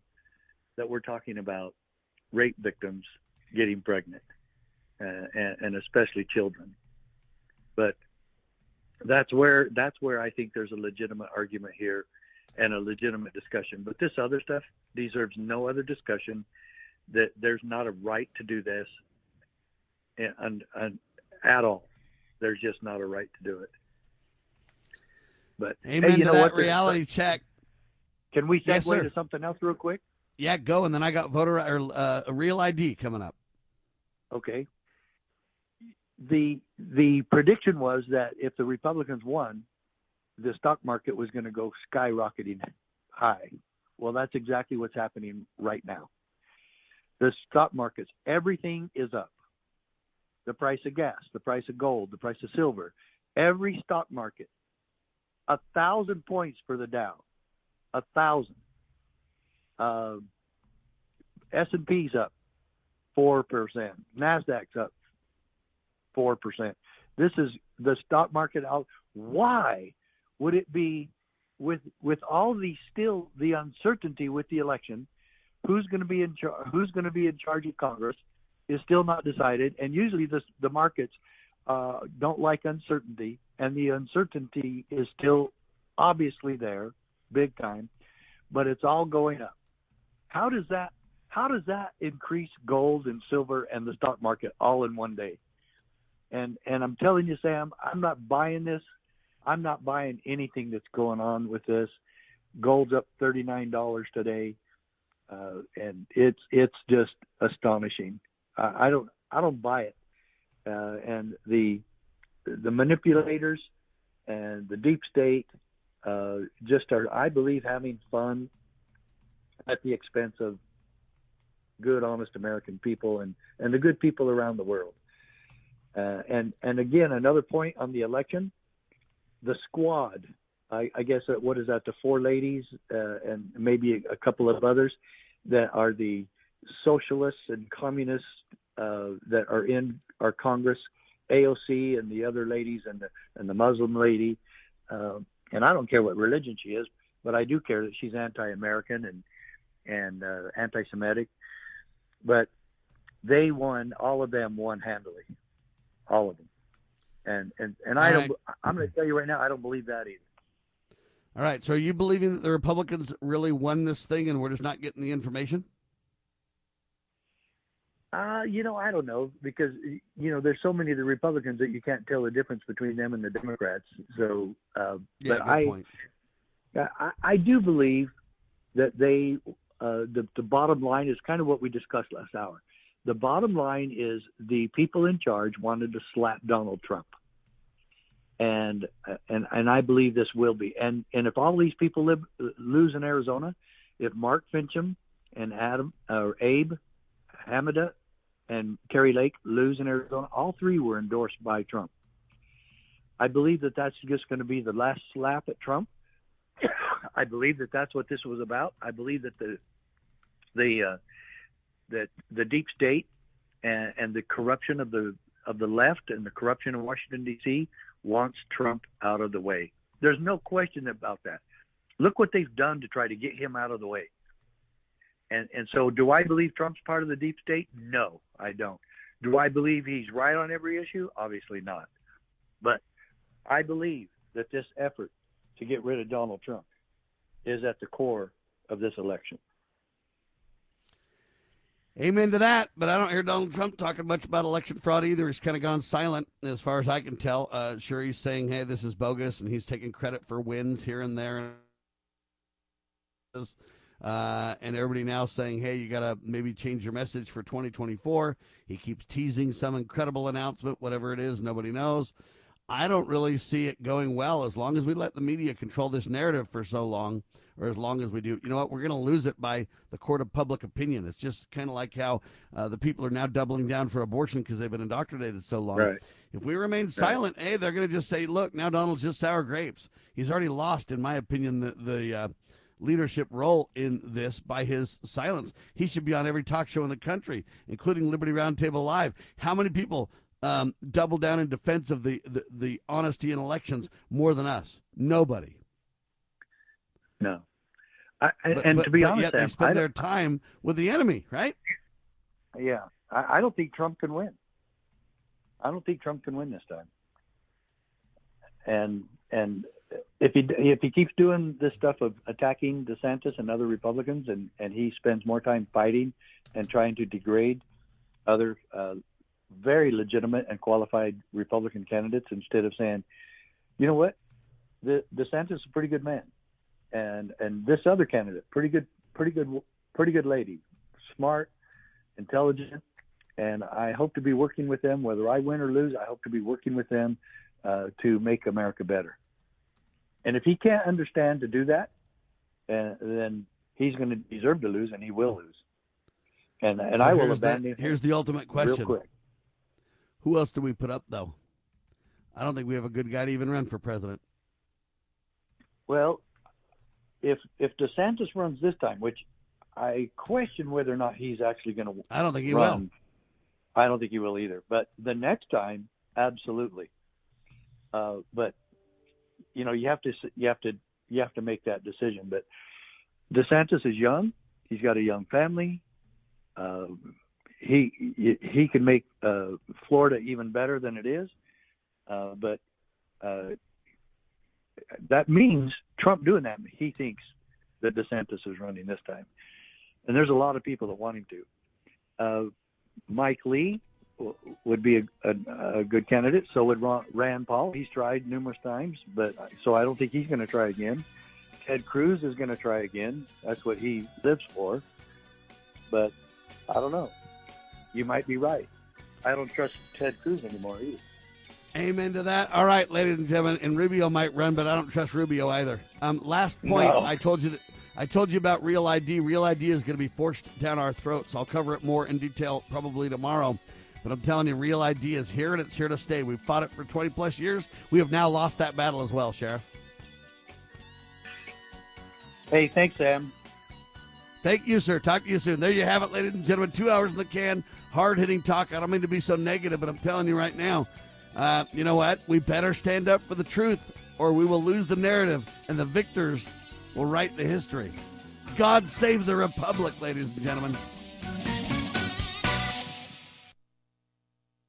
that we're talking about rape victims getting pregnant, uh, and, and especially children but that's where that's where I think there's a legitimate argument here and a legitimate discussion. But this other stuff deserves no other discussion. That there's not a right to do this, and, and, and at all. There's just not a right to do it. But Amen hey, you to know that what? Reality check. Can we segue Yes, to something else real quick? Yeah, go, and then I got voter or uh, a real ID coming up. Okay. The the prediction was that if the Republicans won, the stock market was going to go skyrocketing high. Well, that's exactly what's happening right now. The stock markets, everything is up. The price of gas, the price of gold, the price of silver, every stock market, a thousand points for the Dow, a thousand. Uh, S and P's up four percent. Nasdaq's up four percent. This is the stock market out. Why would it be with with all the still the uncertainty with the election? Who's going to be in charge? Who's going to be in charge of Congress is still not decided, and usually the the markets uh, don't like uncertainty, and the uncertainty is still obviously there, big time, but it's all going up. How does that how does that increase gold and silver and the stock market all in one day? And and I'm telling you, Sam, I'm not buying this. I'm not buying anything that's going on with this. Gold's up thirty nine dollars today, uh, and it's it's just astonishing. I, I don't I don't buy it. Uh, and the the manipulators and the deep state uh, just are, I believe, having fun at the expense of good, honest American people and, and the good people around the world. Uh, and and again, another point on the election, the squad. I, I guess uh, what is that? The four ladies uh, and maybe a, a couple of others that are the socialists and communists uh, that are in our Congress, AOC and the other ladies and the and the Muslim lady. Uh, and I don't care what religion she is, but I do care that she's anti-American and and uh, anti-Semitic. But they won. All of them won handily, all of them. And and and I All don't. I'm going to tell you right now, I don't believe that either. All right. So are you believing that the Republicans really won this thing and we're just not getting the information? Uh, you know, I don't know because you know there's so many of the Republicans that you can't tell the difference between them and the Democrats. So, uh, Yeah, but I, point. I, I do believe that they, uh, the the bottom line is kind of what we discussed last hour. The bottom line is the people in charge wanted to slap Donald Trump, and and and I believe this will be. And and if all these people live, lose in Arizona, if Mark Finchem and Adam or Abe Hamadeh and Kari Lake lose in Arizona, all three were endorsed by Trump. I believe that that's just going to be the last slap at Trump. I believe that that's what this was about. I believe that the the uh, that the deep state and, and the corruption of the of the left and the corruption in Washington D.C. wants Trump out of the way. There's no question about that. Look what they've done to try to get him out of the way. And and so, do I believe Trump's part of the deep state? No, I don't. Do I believe he's right on every issue? Obviously not. But I believe that this effort to get rid of Donald Trump is at the core of this election. Amen to that. But I don't hear Donald Trump talking much about election fraud either. He's kind of gone silent as far as I can tell. Uh, sure, he's saying, hey, this is bogus, and he's taking credit for wins here and there. Uh, and everybody now saying, hey, you got to maybe change your message for 2024. He keeps teasing some incredible announcement, whatever it is, nobody knows. I don't really see it going well as long as we let the media control this narrative for so long, or as long as we do. You know what? We're going to lose it by the court of public opinion. It's just kind of like how uh, the people are now doubling down for abortion because they've been indoctrinated so long. Right. If we remain silent, hey, they're going to just say, look, now Donald's just sour grapes. He's already lost, in my opinion, the, the uh, leadership role in this by his silence. He should be on every talk show in the country, including Liberty Roundtable Live. How many people um, double down in defense of the, the, the honesty in elections more than us? Nobody. No. I, and But- and but- to be honest, yet they spend their time with the enemy, right? Yeah, I, I don't think Trump can win. I don't think Trump can win this time. And and if he if he keeps doing this stuff of attacking DeSantis and other Republicans, and and he spends more time fighting and trying to degrade other uh, very legitimate and qualified Republican candidates instead of saying, you know what, the DeSantis is a pretty good man, and and this other candidate, pretty good, pretty good, pretty good lady, smart, intelligent, and I hope to be working with them, whether I win or lose. I hope to be working with them uh, to make America better. And if he can't understand to do that, uh, then he's going to deserve to lose, and he will lose. And and So I will the- abandon. him here's the ultimate question. Who else do we put up, though? I don't think we have a good guy to even run for president. Well, if if DeSantis runs this time, which I question whether or not he's actually going to. I don't think he run. will. I don't think he will either. But the next time, absolutely. Uh, but you know, you have to you have to you have to make that decision. But DeSantis is young. He's got a young family. Uh, he he can make uh, Florida even better than it is. Uh, but uh, that means Trump doing that. He thinks that DeSantis is running this time, and there's a lot of people that want him to. Uh, Mike Lee w- would be a, a, a good candidate. So would Ron, Rand Paul. He's tried numerous times, but so I don't think he's going to try again. Ted Cruz is going to try again. That's what he lives for. But I don't know. You might be right. I don't trust Ted Cruz anymore either. Amen to that. All right, ladies and gentlemen, and Rubio might run, but I don't trust Rubio either. Um, last point, No. I told you that I told you about Real ID. Real ID is going to be forced down our throats. I'll cover it more in detail probably tomorrow. But I'm telling you, Real ID is here and it's here to stay. We've fought it for 20 plus years. We have now lost that battle as well, Sheriff. Hey, thanks, Sam. Thank you, sir. Talk to you soon. There you have it, ladies and gentlemen. Two hours in the can. Hard hitting talk. I don't mean to be so negative, but I'm telling you right now, uh, you know what? We better stand up for the truth or we will lose the narrative and the victors will write the history. God save the Republic, ladies and gentlemen.